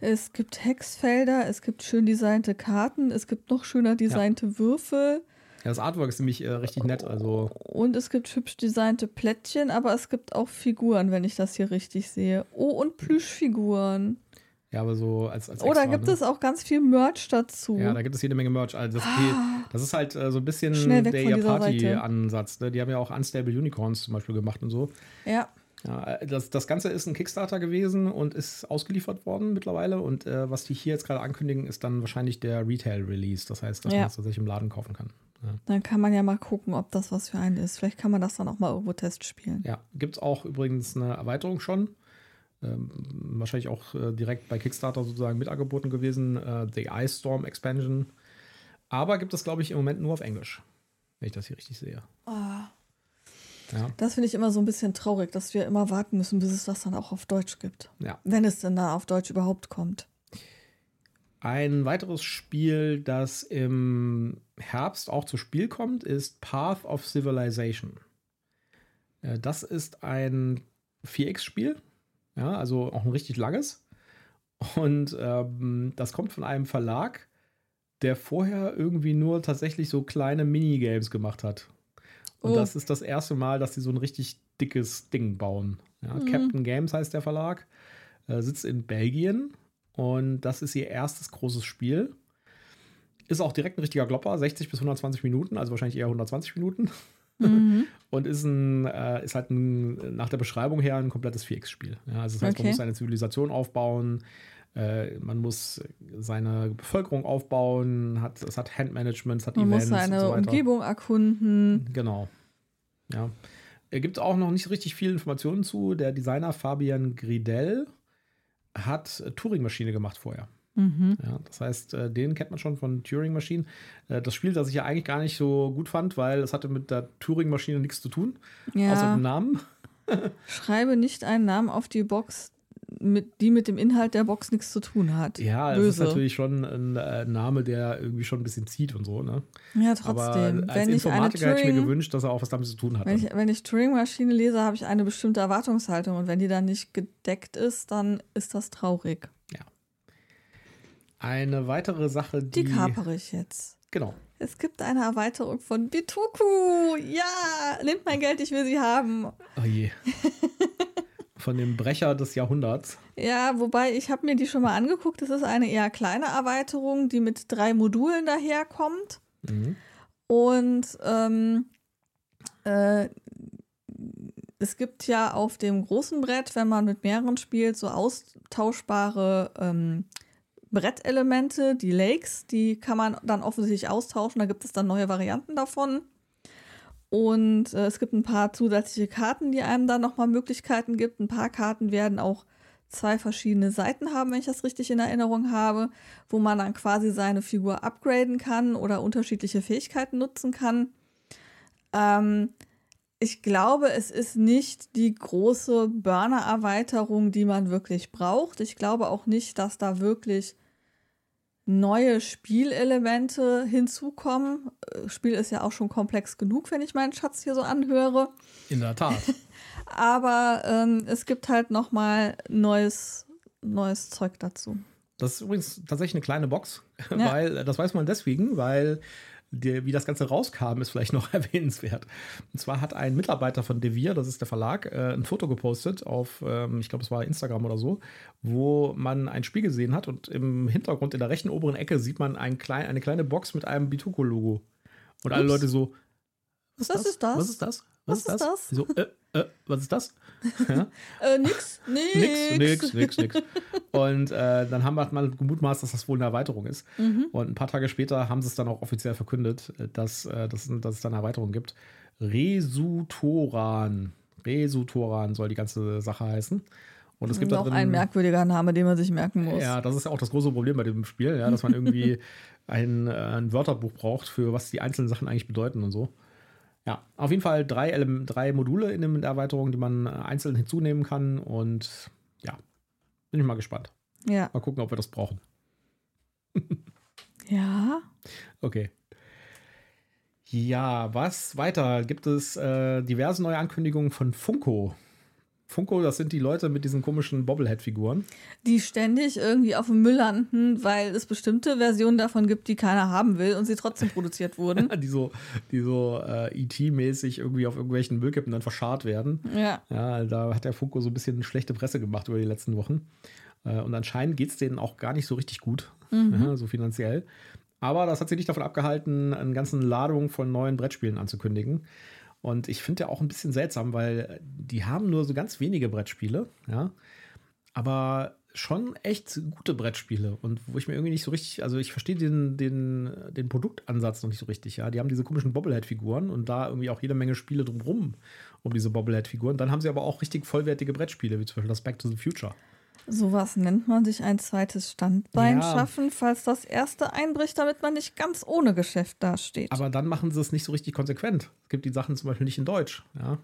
Es gibt Hexfelder, es gibt schön designte Karten, es gibt noch schöner designte Würfel Ja, das Artwork ist nämlich äh, richtig nett. Also, und es gibt hübsch designte Plättchen, aber es gibt auch Figuren, wenn ich das hier richtig sehe. Oh, und Plüschfiguren. Ja, aber so als, als Oder extra, gibt ne? es auch ganz viel Merch dazu. Ja, da gibt es jede Menge Merch. Also das, die, das ist halt äh, so ein bisschen der. Party-Ansatz. Ne? Die haben ja auch Unstable Unicorns zum Beispiel gemacht und so. ja. Ja, äh, das, das Ganze ist ein Kickstarter gewesen und ist ausgeliefert worden mittlerweile. Und äh, was die hier jetzt gerade ankündigen, ist dann wahrscheinlich der Retail-Release. Das heißt, dass Ja. man es tatsächlich im Laden kaufen kann. Ja, Dann kann man ja mal gucken, ob das was für einen ist. Vielleicht kann man das dann auch mal irgendwo testspielen. ja. gibt es auch übrigens eine Erweiterung schon. Ähm, wahrscheinlich auch äh, direkt bei Kickstarter sozusagen mit angeboten gewesen. Äh, The Ice Storm Expansion. Aber gibt es, glaube ich, im Moment nur auf Englisch. Wenn ich das hier richtig sehe. Ja, Das finde ich immer so ein bisschen traurig, dass wir immer warten müssen, bis es das dann auch auf Deutsch gibt. ja. Wenn es denn da auf Deutsch überhaupt kommt. Ein weiteres Spiel, das im Herbst auch zu Spiel kommt, ist Path of Civilization. Äh, Das ist ein 4X-Spiel, ja, also auch ein richtig langes. Und ähm, das kommt von einem Verlag, der vorher irgendwie nur tatsächlich so kleine Minigames gemacht hat. Und Oh. das ist das erste Mal, dass sie so ein richtig dickes Ding bauen. Ja, Captain Games heißt der Verlag, äh, sitzt in Belgien und das ist ihr erstes großes Spiel. Ist auch direkt ein richtiger Glopper, 60 bis 120 Minuten, also wahrscheinlich eher 120 Minuten. [LAUGHS] Und ist, ein, äh, ist halt ein, nach der Beschreibung her ein komplettes 4X-Spiel. Ja, also das heißt, man Okay. muss eine Zivilisation aufbauen, äh, man muss seine Bevölkerung aufbauen, hat, es hat Handmanagement, es hat Man Events muss seine und so. Umgebung erkunden. Genau. Ja. Er gibt auch noch nicht richtig viel Informationen zu. Der Designer Fabian Gridel hat äh, Turing-Maschine gemacht vorher. Mhm. Ja, das heißt, äh, den kennt man schon von Turing-Maschinen. Äh, Das Spiel, das ich ja eigentlich gar nicht so gut fand, weil es hatte mit der Turing-Maschine nichts zu tun, außer Ja, dem Namen. [LAUGHS] [LAUGHS] schreibe nicht einen Namen auf die Box, mit, die mit dem Inhalt der Box nichts zu tun hat. Ja, es ist Böse. natürlich schon ein äh, Name, der irgendwie schon ein bisschen zieht und so. Ne? Ja, Aber trotzdem. als wenn Informatiker hätte ich mir Turing, gewünscht, dass er auch was damit zu tun hat. wenn ich, wenn ich Turing-Maschine lese, habe ich eine bestimmte Erwartungshaltung und wenn die dann nicht gedeckt ist, dann ist das traurig. Eine weitere Sache, die. Die kapere ich jetzt. Genau. Es gibt eine Erweiterung von Bituku. Ja, nimmt mein Geld, ich will sie haben. Oh je. [LAUGHS] von dem Brecher des Jahrhunderts. Ja, wobei ich habe mir die schon mal angeguckt. Das ist eine eher kleine Erweiterung, die mit drei Modulen daherkommt. Mhm. Und ähm, äh, es gibt ja auf dem großen Brett, wenn man mit mehreren spielt, so austauschbare ähm, Brettelemente, die Lakes, die kann man dann offensichtlich austauschen. Da gibt es dann neue Varianten davon. Und äh, es gibt ein paar zusätzliche Karten, die einem dann nochmal Möglichkeiten gibt. Ein paar Karten werden auch zwei verschiedene Seiten haben, wenn ich das richtig in Erinnerung habe, wo man dann quasi seine Figur upgraden kann oder unterschiedliche Fähigkeiten nutzen kann. Ähm, ich glaube, es ist nicht die große Burner-Erweiterung, die man wirklich braucht. Ich glaube auch nicht, dass da wirklich neue Spielelemente hinzukommen. Äh, Spiel ist ja auch schon komplex genug, wenn ich meinen Schatz hier so anhöre. In der Tat. [LAUGHS] Aber ähm, es gibt halt noch mal neues, neues Zeug dazu. Das ist übrigens tatsächlich eine kleine Box, [LAUGHS] ja. weil das weiß man deswegen, weil die, wie das Ganze rauskam, ist vielleicht noch [LAUGHS] erwähnenswert. Und zwar hat ein Mitarbeiter von Devir, das ist der Verlag, äh, ein Foto gepostet auf, ähm, ich glaube, es war Instagram oder so, wo man ein Spiel gesehen hat und im Hintergrund in der rechten oberen Ecke sieht man ein klein, eine kleine Box mit einem Bituko-Logo. Und Ups. alle Leute so, was, was ist das? Was ist das? Was, was ist das? das? So, äh, äh, was ist das? [LAUGHS] Ja? äh, nix, nix. Nix, nix, nix, nix. Und äh, dann haben wir mal gemutmaßt, dass das wohl eine Erweiterung ist. Mhm. Und ein paar Tage später haben sie es dann auch offiziell verkündet, dass, äh, dass, dass es dann eine Erweiterung gibt. Resutoran. Resutoran soll die ganze Sache heißen. Und es gibt Noch ein merkwürdiger Name, den man sich merken muss. Ja, das ist ja auch das große Problem bei dem Spiel, ja, dass man irgendwie [LAUGHS] ein, äh, ein Wörterbuch braucht, für was die einzelnen Sachen eigentlich bedeuten und so. Ja, auf jeden Fall drei, drei Module in der Erweiterung, die man äh, einzeln hinzunehmen kann. Und ja, bin ich mal gespannt. Ja. Mal gucken, ob wir das brauchen. ja. Okay. Ja, was weiter? Gibt es äh, diverse neue Ankündigungen von Funko? Funko, das sind die Leute mit diesen komischen Bobblehead-Figuren. Die ständig irgendwie auf dem Müll landen, weil es bestimmte Versionen davon gibt, die keiner haben will und sie trotzdem produziert wurden. [LAUGHS] die so, die so äh, ET-mäßig irgendwie auf irgendwelchen Müllkippen dann verscharrt werden. Ja. Ja, da hat der Funko so ein bisschen schlechte Presse gemacht über die letzten Wochen. Äh, und anscheinend geht es denen auch gar nicht so richtig gut, mhm. ja, so finanziell. Aber das hat sie nicht davon abgehalten, eine ganze Ladung von neuen Brettspielen anzukündigen. Und ich finde ja auch ein bisschen seltsam, weil die haben nur so ganz wenige Brettspiele, ja. Aber schon echt gute Brettspiele und wo ich mir irgendwie nicht so richtig, also ich verstehe den, den, den Produktansatz noch nicht so richtig, ja. Die haben diese komischen Bobblehead-Figuren und da irgendwie auch jede Menge Spiele drumherum um diese Bobblehead-Figuren. Dann haben sie aber auch richtig vollwertige Brettspiele, wie zum Beispiel das Back to the Future. Sowas nennt man sich ein zweites Standbein ja. schaffen, falls das erste einbricht, damit man nicht ganz ohne Geschäft dasteht. Aber dann machen sie es nicht so richtig konsequent. Es gibt die Sachen zum Beispiel nicht in Deutsch, ja.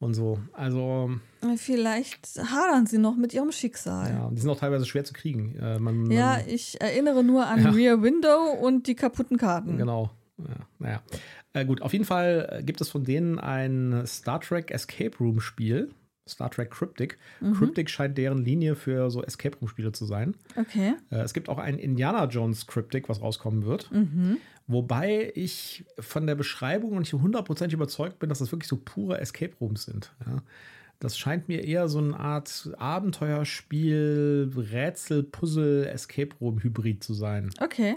Und so. Also. Vielleicht hadern sie noch mit ihrem Schicksal. Ja, die sind auch teilweise schwer zu kriegen. Äh, man, man, ja, ich erinnere nur an [LAUGHS] ja. Rear Window und die kaputten Karten. Genau. Ja, naja. Äh, gut, auf jeden Fall gibt es von denen ein Star Trek Escape Room Spiel. Star Trek Cryptic. Mhm. Cryptic scheint deren Linie für so Escape Room-Spiele zu sein. Okay. Äh, es gibt auch ein Indiana Jones Cryptic, was rauskommen wird. Mhm. Wobei ich von der Beschreibung nicht hundertprozentig überzeugt bin, dass das wirklich so pure Escape Rooms sind. Ja. Das scheint mir eher so eine Art Abenteuerspiel, Rätsel, Puzzle, Escape Room Hybrid zu sein. Okay.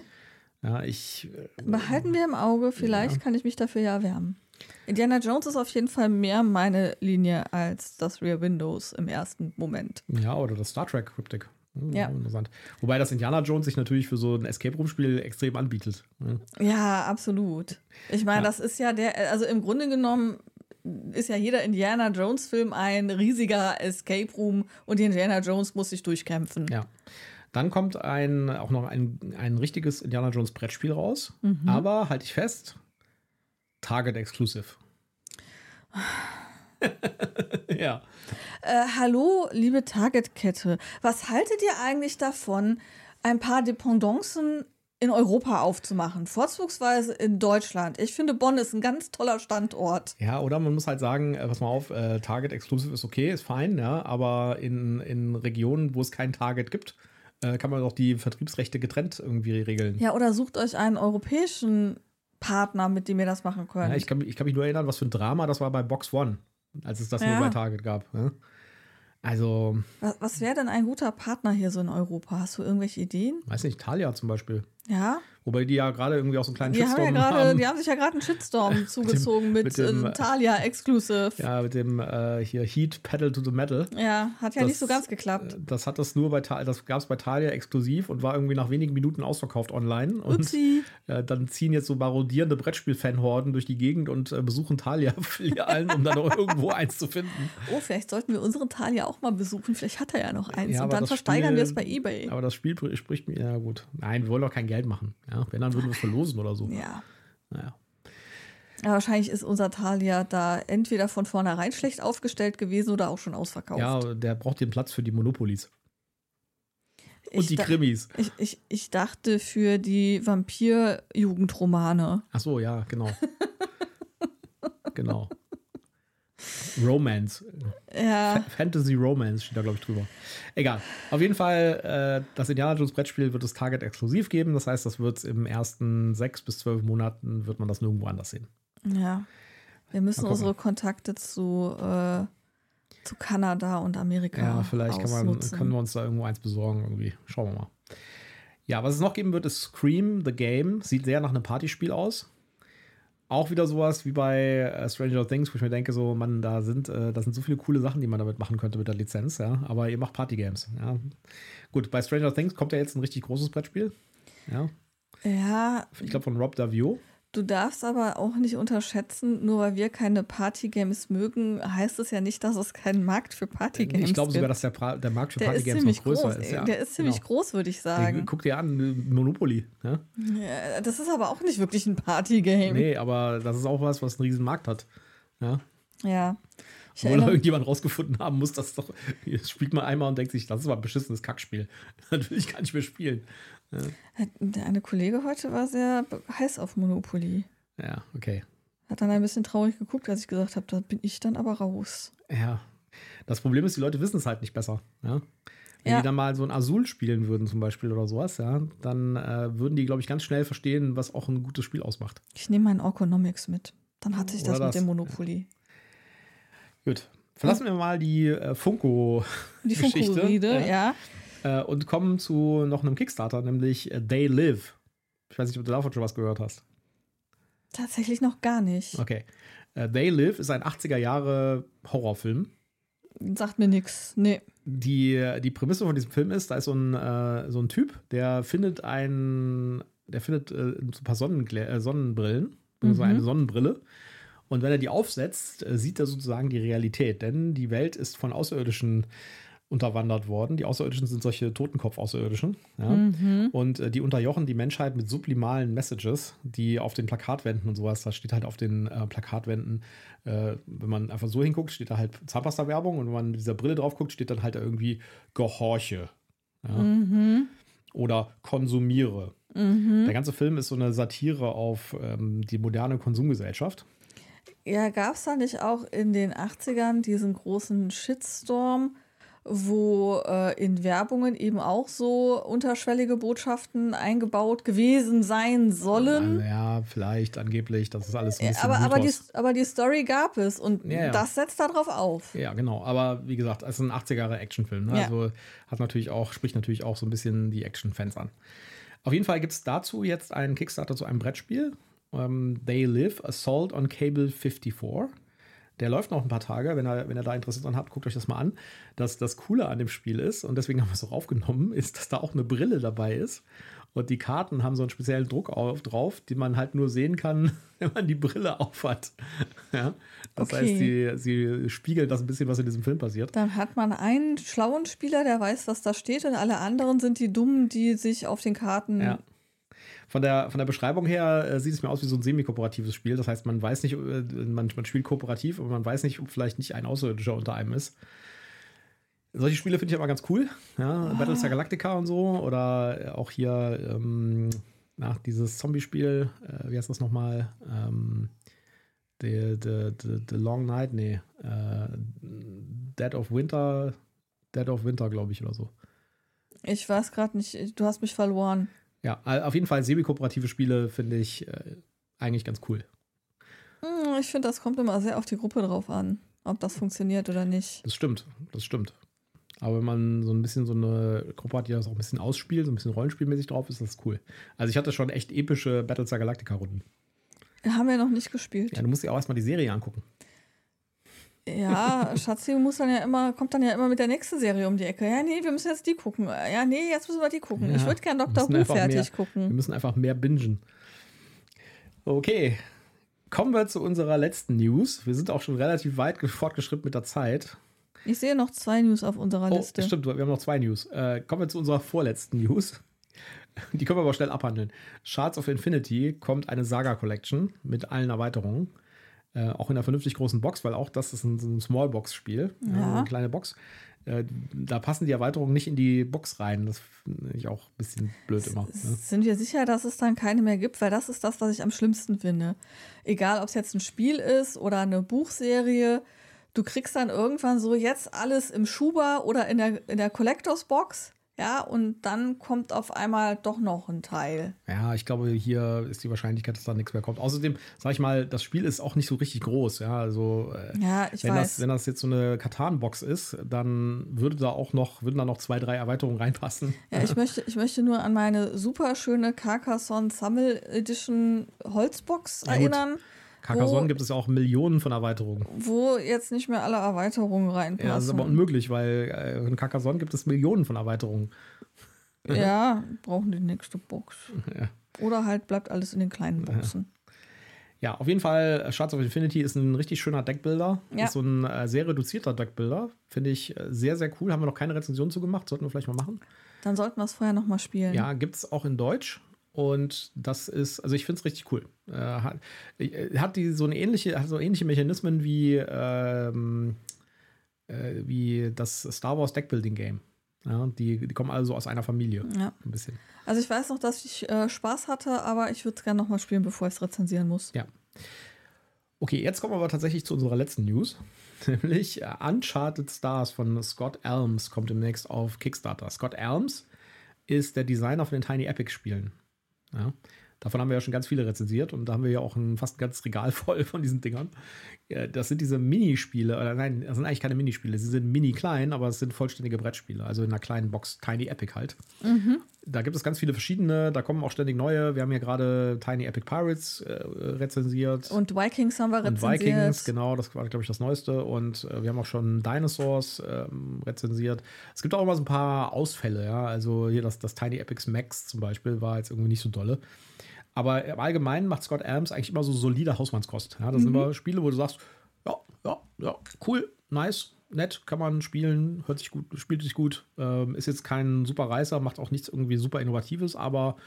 Ja, ich. Äh, Behalten wir im Auge, vielleicht ja. kann ich mich dafür ja erwärmen. Indiana Jones ist auf jeden Fall mehr meine Linie als das Rear Windows im ersten Moment. Ja, oder das Star Trek Cryptic. Ja. Interessant. Wobei das Indiana Jones sich natürlich für so ein Escape-Room-Spiel extrem anbietet. Ja, absolut. Ich meine, ja. das ist ja der, also im Grunde genommen ist ja jeder Indiana Jones-Film ein riesiger Escape Room und Indiana Jones muss sich durchkämpfen. Ja. Dann kommt ein, auch noch ein, ein richtiges Indiana Jones Brettspiel raus. Mhm. Aber halte ich fest, Target Exclusive. [LAUGHS] ja. Äh, hallo, liebe Target-Kette. Was haltet ihr eigentlich davon, ein paar Dependancen in Europa aufzumachen, vorzugsweise in Deutschland. Ich finde, Bonn ist ein ganz toller Standort. Ja, oder man muss halt sagen, äh, pass mal auf, äh, Target Exclusive ist okay, ist fein, ja, aber in, in Regionen, wo es kein Target gibt, äh, kann man doch die Vertriebsrechte getrennt irgendwie regeln. Ja, oder sucht euch einen europäischen Partner, mit dem ihr das machen könnt. Ja, ich, kann, mich- ich kann mich nur erinnern, was für ein Drama das war bei Box One, als es das Ja. nur bei Target gab. Ne? Also, was was wäre denn ein guter Partner hier so in Europa? Hast du irgendwelche Ideen? weiß nicht, Talia zum Beispiel. Ja? Wobei die ja gerade irgendwie auch so einen kleinen Die haben, ja Shitstorm gerade, haben. die haben sich ja gerade einen Shitstorm [LAUGHS] zugezogen mit, mit dem, äh, äh, Thalia Exclusive. Ja, Ja, mit dem äh, hier Heat Pedal to the Metal. hat ja Das- nicht so ganz geklappt. Das hat das nur bei das gab es bei Thalia exklusiv und war irgendwie nach wenigen Minuten ausverkauft online. Und Upsi. äh, dann ziehen jetzt so marodierende Brettspiel-Fanhorden durch die Gegend und äh, besuchen Thalia-Filialen, [LAUGHS] um dann auch [LAUGHS] irgendwo eins zu finden. Oh, vielleicht sollten wir unseren Thalia auch mal besuchen. Vielleicht hat er ja noch eins. Ja, und dann versteigern Spiel- wir es bei Ebay. Aber das Spiel pr- spricht mir, ja gut. Nein, wir wollen doch kein Geld machen. Ja, wenn, dann würden wir es verlosen oder so. Ja. Naja. ja. Wahrscheinlich ist unser Thalia da entweder von vornherein schlecht aufgestellt gewesen oder auch schon ausverkauft. Ja, der braucht den Platz für die Monopolis. Und ich, die Krimis. ich, ich, ich dachte für die Vampir-Jugendromane. Ach so, ja, genau. [LAUGHS] genau. Romance. Ja. Fa- Fantasy Romance steht da, glaube ich, drüber. Egal. Auf jeden Fall, äh, das Indiana Jones Brettspiel wird es Target exklusiv geben. Das heißt, das wird im ersten sechs bis zwölf Monaten wird man das nirgendwo anders sehen. Ja. Wir müssen unsere Kontakte zu, äh, zu Kanada und Amerika. Ja, vielleicht kann man, können wir uns da irgendwo eins besorgen irgendwie. Schauen wir mal. Ja, was es noch geben wird, ist Scream the Game. Sieht sehr nach einem Partyspiel aus. Auch wieder sowas wie bei äh, Stranger Things, wo ich mir denke, so, Mann, da sind, äh, da sind so viele coole Sachen, die man damit machen könnte mit der Lizenz, ja. Aber ihr macht Partygames, ja. Gut, bei Stranger Things kommt ja jetzt ein richtig großes Brettspiel. Ja. Ja, Ich glaube von Rob Davio. Du darfst aber auch nicht unterschätzen, nur weil wir keine Partygames mögen, heißt es ja nicht, dass es keinen Markt für Partygames Ich glaube sogar, gibt. dass der, pra der Markt für Partygames noch größer groß. ist. Ja. Der ist ziemlich genau. groß, würde ich sagen. Guck dir an, Monopoly. Ja? Ja, das ist aber auch nicht wirklich ein Partygame. Nee, aber das ist auch was, was einen riesen Markt hat. Ja. Ja. Ich erinnere, irgendjemand rausgefunden haben muss, dass doch, spielt man einmal und denkt sich, das ist aber ein beschissenes Kackspiel. [LAUGHS] Das will ich mehr spielen. Der eine Kollege heute war sehr heiß auf Monopoly. Ja, okay. Hat dann ein bisschen traurig geguckt, als ich gesagt habe, da bin ich dann aber raus. Ja. Das Problem ist, die Leute wissen es halt nicht besser. Ja. Wenn Ja. die dann mal so ein Azul spielen würden, zum Beispiel oder sowas, ja, dann äh, würden die, glaube ich, ganz schnell verstehen, was auch ein gutes Spiel ausmacht. Ich nehme meinen Economics mit. Dann hat sich Oder das, das, mit dem Monopoly. Gut. Verlassen wir mal die äh, Funko Die Funko-Riede, ja. Äh, und kommen zu noch einem Kickstarter, nämlich äh, They Live. Ich weiß nicht, ob du davon schon was gehört hast. Tatsächlich noch gar nicht. Okay. Äh, They Live ist ein 80er Jahre Horrorfilm. Sagt mir nichts. Nee. Die, die Prämisse von diesem Film ist, da ist so ein, äh, so ein Typ, der findet ein, der findet äh, so ein paar Sonnenglä äh, Sonnenbrillen, Mhm. eine Sonnenbrille. Und wenn er die aufsetzt, sieht er sozusagen die Realität, denn die Welt ist von Außerirdischen unterwandert worden. Die Außerirdischen sind solche Totenkopf-Außerirdischen. Ja? Mhm. Und äh, die unterjochen die Menschheit mit sublimalen Messages, die auf den Plakatwänden und sowas, da steht halt auf den äh, Plakatwänden, äh, wenn man einfach so hinguckt, steht da halt Zahnpasta-Werbung und wenn man mit dieser Brille drauf guckt, steht dann halt irgendwie Gehorche. Ja? Mhm. Oder konsumiere. Mhm. Der ganze Film ist so eine Satire auf ähm, die moderne Konsumgesellschaft. Ja, gab es da nicht auch in den 80ern diesen großen Shitstorm, wo äh, in Werbungen eben auch so unterschwellige Botschaften eingebaut gewesen sein sollen? Ja, vielleicht, angeblich, das ist alles ein bisschen aber, aber, die, aber die Story gab es und Ja, ja. das setzt darauf auf. Ja, genau. Aber wie gesagt, es ist ein 80er Jahre Actionfilm. Ne? Ja. Also hat natürlich auch, spricht natürlich auch so ein bisschen die Action-Fans an. Auf jeden Fall gibt es dazu jetzt einen Kickstarter zu einem Brettspiel. Ähm, They Live, Assault on Cable 54. Der läuft noch ein paar Tage. Wenn ihr, wenn ihr da Interesse dran habt, guckt euch das mal an. Das, das Coole an dem Spiel ist, und deswegen haben wir es auch aufgenommen, [LAUGHS] ist, dass da auch eine Brille dabei ist. Und die Karten haben so einen speziellen Druck auf, drauf, den man halt nur sehen kann, [LAUGHS] wenn man die Brille aufhat. Ja? Das Okay. heißt, sie, sie spiegelt das ein bisschen, was in diesem Film passiert. Dann hat man einen schlauen Spieler, der weiß, was da steht, und alle anderen sind die Dummen, die sich auf den Karten. Ja. Von der, von der Beschreibung her äh, sieht es mir aus wie so ein semi-kooperatives Spiel. Das heißt, man weiß nicht, äh, man, man spielt kooperativ, aber man weiß nicht, ob vielleicht nicht ein Außerirdischer unter einem ist. Solche Spiele finde ich aber ganz cool. Ja, Battlestar Galactica und so. Oder auch hier ähm, nach dieses Zombie-Spiel, äh, wie heißt das nochmal? Ähm, the, the, the, the Long Night, nee. Äh, Dead of Winter, Dead of Winter, glaube ich, oder so. Ich weiß gerade nicht, du hast mich verloren. Ja, auf jeden Fall semi-kooperative Spiele finde ich äh, eigentlich ganz cool. Hm, Ich finde, das kommt immer sehr auf die Gruppe drauf an, ob das funktioniert oder nicht. Das stimmt, das stimmt. Aber wenn man so ein bisschen so eine Gruppe hat, die das auch ein bisschen ausspielt, so ein bisschen rollenspielmäßig drauf ist, das cool. Also ich hatte schon echt epische Battlestar Galactica-Runden. Haben wir noch nicht gespielt. Ja, du musst dir auch erstmal die Serie angucken. Ja, Schatzi muss dann ja immer, kommt dann ja immer mit der nächsten Serie um die Ecke. Ja, nee, wir müssen jetzt die gucken. Ja, nee, jetzt müssen wir die gucken. Ja, ich würde gern wir Dr. Who fertig mehr- Wir gucken. müssen einfach mehr bingen. Okay, kommen wir zu unserer letzten News. Wir sind auch schon relativ weit ge- fortgeschritten mit der Zeit. Ich sehe noch zwei News auf unserer Oh, Liste. stimmt, wir haben noch zwei News. Äh, kommen wir zu unserer vorletzten News. [LAUGHS] Die können wir aber schnell abhandeln. Shards of Infinity kommt eine Saga Collection mit allen Erweiterungen. Äh, auch in einer vernünftig großen Box, weil auch das ist ein, ein Small-Box-Spiel. Ja. eine kleine Box. Äh, da passen die Erweiterungen nicht in die Box rein. Das finde ich auch ein bisschen blöd immer. Ne? Sind wir sicher, dass es dann keine mehr gibt? Weil das ist das, was ich am schlimmsten finde. Egal, ob es jetzt ein Spiel ist oder eine Buchserie, du kriegst dann irgendwann so jetzt alles im Schuber oder in der, in der Collectors Box. Ja, und dann kommt auf einmal doch noch ein Teil. Ja, ich glaube, hier ist die Wahrscheinlichkeit, dass da nichts mehr kommt. Außerdem, sag ich mal, das Spiel ist auch nicht so richtig groß. Ja, also äh, Ja, ich wenn, weiß. das, wenn das jetzt so eine Katan-Box ist, dann würde da auch noch, würden da noch zwei, drei Erweiterungen reinpassen. Ja, ich möchte, ich möchte nur an meine super schöne Carcassonne Summer Edition Holzbox Ja, gut. Carcassonne gibt es ja auch Millionen von Erweiterungen. wo jetzt nicht mehr alle Erweiterungen reinpassen. Ja, das ist aber unmöglich, weil äh, in Carcassonne gibt es Millionen von Erweiterungen. Ja, [LAUGHS] brauchen die nächste Box. Ja. Oder halt bleibt alles in den kleinen Boxen. Ja, auf jeden Fall, äh, Shards of Infinity ist ein richtig schöner Deckbilder. Ja. Ist so ein äh, sehr reduzierter Deckbilder. Finde ich sehr, sehr cool. Haben wir noch keine Rezension zu gemacht. Sollten wir vielleicht mal machen. Dann sollten wir es vorher nochmal spielen. Ja, gibt es auch in Deutsch. Und das ist, also ich finde es richtig cool. Äh, hat, äh, hat die so eine ähnliche, hat so ähnliche Mechanismen wie, ähm, äh, wie das Star Wars Deckbuilding Game. Ja, die, die kommen also aus einer Familie. Ja. Ein bisschen. Also ich weiß noch, dass ich äh, Spaß hatte, aber ich würde es gerne nochmal spielen, bevor ich es rezensieren muss. Ja. Okay, jetzt kommen wir aber tatsächlich zu unserer letzten News. [LAUGHS] Nämlich äh, Uncharted Stars von Scott Elms kommt demnächst auf Kickstarter. Scott Elms ist der Designer von den Tiny Epic Spielen. Ja. Davon haben wir ja schon ganz viele rezensiert und da haben wir ja auch ein fast ein ganzes Regal [LAUGHS] voll von diesen Dingern. Ja, Das sind diese Minispiele, oder nein, das sind eigentlich keine Minispiele, sie sind mini klein, aber es sind vollständige Brettspiele, also in einer kleinen Box, Tiny Epic halt. Da gibt es ganz viele verschiedene, da kommen auch ständig neue. Wir haben hier gerade Tiny Epic Pirates äh, rezensiert. Und Vikings haben wir Und rezensiert. Vikings, genau, das war, glaube ich, das Neueste. Und äh, wir haben auch schon Dinosaurs ähm, rezensiert. Es gibt auch immer so ein paar Ausfälle, ja. Also hier das, das Tiny Epics Max zum Beispiel war jetzt irgendwie nicht so dolle. Aber im Allgemeinen macht Scott Adams eigentlich immer so solide Hausmannskost. Ja, das sind immer Spiele, wo du sagst, ja, ja, ja, cool, nice, nett, kann man spielen, hört sich gut, spielt sich gut. Ähm, ist jetzt kein super Reißer, macht auch nichts irgendwie super Innovatives, aber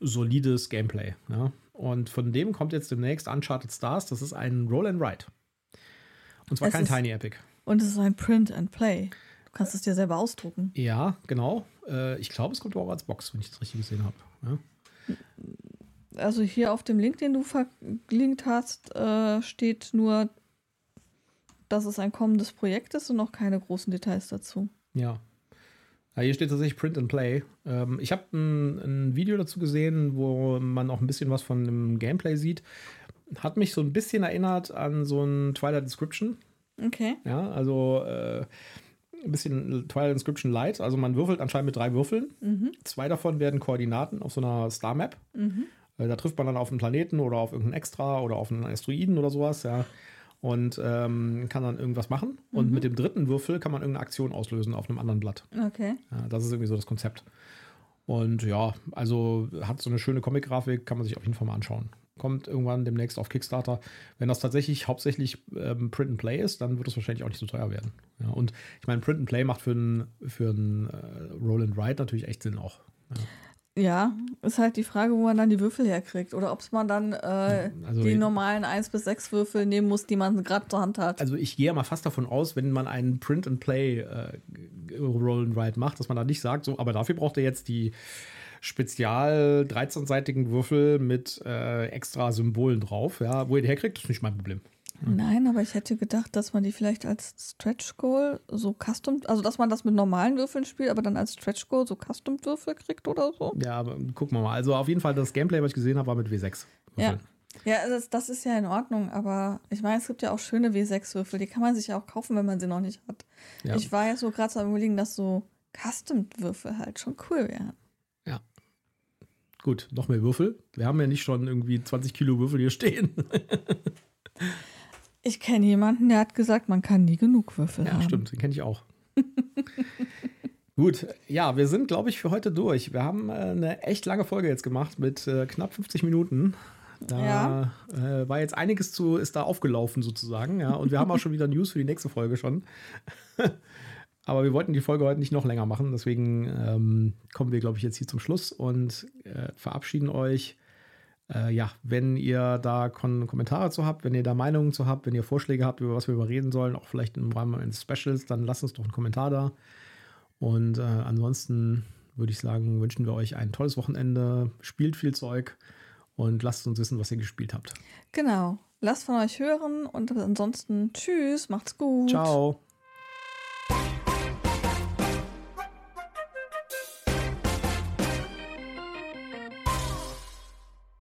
solides Gameplay. Ja? Und von dem kommt jetzt demnächst Uncharted Stars. Das ist ein Roll and Write. Und zwar Es kein ist- Tiny Epic. Und es ist ein Print and Play. Du kannst es dir selber ausdrucken. Ja, genau. Äh, ich glaube, es kommt auch als Box, wenn ich das richtig gesehen habe. Ja? Also hier auf dem Link, den du verlinkt hast, äh, steht nur, dass es ein kommendes Projekt ist und noch keine großen Details dazu. Ja. Ja, hier steht tatsächlich Print and Play. Ähm, ich habe ein, ein Video dazu gesehen, wo man auch ein bisschen was von dem Gameplay sieht. Hat mich so ein bisschen erinnert an so ein Twilight Inscription. Okay. Ja, also äh, ein bisschen Twilight Inscription Light. Also man würfelt anscheinend mit drei Würfeln. Zwei davon werden Koordinaten auf so einer Star Map. Äh, Da trifft man dann auf einen Planeten oder auf irgendeinen Extra oder auf einen Asteroiden oder sowas, ja. Und ähm, kann dann irgendwas machen. Und mit dem dritten Würfel kann man irgendeine Aktion auslösen auf einem anderen Blatt. Okay. Ja, das ist irgendwie so das Konzept. Und ja, also hat so eine schöne Comic-Grafik, kann man sich auf jeden Fall mal anschauen. Kommt irgendwann demnächst auf Kickstarter. Wenn das tatsächlich hauptsächlich ähm, Print and Play ist, dann wird es wahrscheinlich auch nicht so teuer werden. Ja, und ich meine, Print and Play macht für ein, für äh, Roll and Write natürlich echt Sinn auch. Ja, ist halt die Frage, wo man dann die Würfel herkriegt. Oder ob man dann äh, also- die normalen 1 bis 6 Würfel nehmen muss, die man gerade zur Hand hat. Also ich gehe ja mal fast davon aus, wenn man einen Print and Play äh, Roll and Write macht, dass man da nicht sagt, so, aber dafür braucht er jetzt die spezial 13-seitigen Würfel mit äh, extra Symbolen drauf. Ja, wo ihr die herkriegt, ist nicht mein Problem. Nein, aber ich hätte gedacht, dass man die vielleicht als Stretch Goal so custom, also dass man das mit normalen Würfeln spielt, aber dann als Stretch Goal so custom Würfel kriegt oder so. Ja, aber gucken wir mal. Also auf jeden Fall, das Gameplay, was ich gesehen habe, war mit W6. Ja. Würfeln. Ja, das, das ist ja in Ordnung, aber ich meine, es gibt ja auch schöne W6-Würfel, die kann man sich ja auch kaufen, wenn man sie noch nicht hat. Ja. Ich war ja so gerade so am überlegen, dass so Custom-Würfel halt schon cool wären. Ja. Gut, noch mehr Würfel. Wir haben ja nicht schon irgendwie 20 Kilo Würfel hier stehen. [LAUGHS] Ich kenne jemanden, der hat gesagt, man kann nie genug Würfel Ja, haben. stimmt, den kenne ich auch. [LAUGHS] Gut, ja, wir sind, glaube ich, für heute durch. Wir haben äh, eine echt lange Folge jetzt gemacht mit äh, knapp 50 Minuten. Da äh, war jetzt einiges zu, ist da aufgelaufen sozusagen, ja. Und wir haben auch schon wieder News für die nächste Folge schon. [LAUGHS] Aber wir wollten die Folge heute nicht noch länger machen, deswegen ähm, kommen wir, glaube ich, jetzt hier zum Schluss und äh, verabschieden euch. Äh, ja, wenn ihr da Kon Kommentare zu habt, wenn ihr da Meinungen zu habt, wenn ihr Vorschläge habt, über was wir überreden sollen, auch vielleicht im Rahmen eines Specials, dann lasst uns doch einen Kommentar da. Und äh, ansonsten würde ich sagen, wünschen wir euch ein tolles Wochenende, spielt viel Zeug und lasst uns wissen, was ihr gespielt habt. Genau. Lasst von euch hören und ansonsten tschüss, macht's gut. Ciao.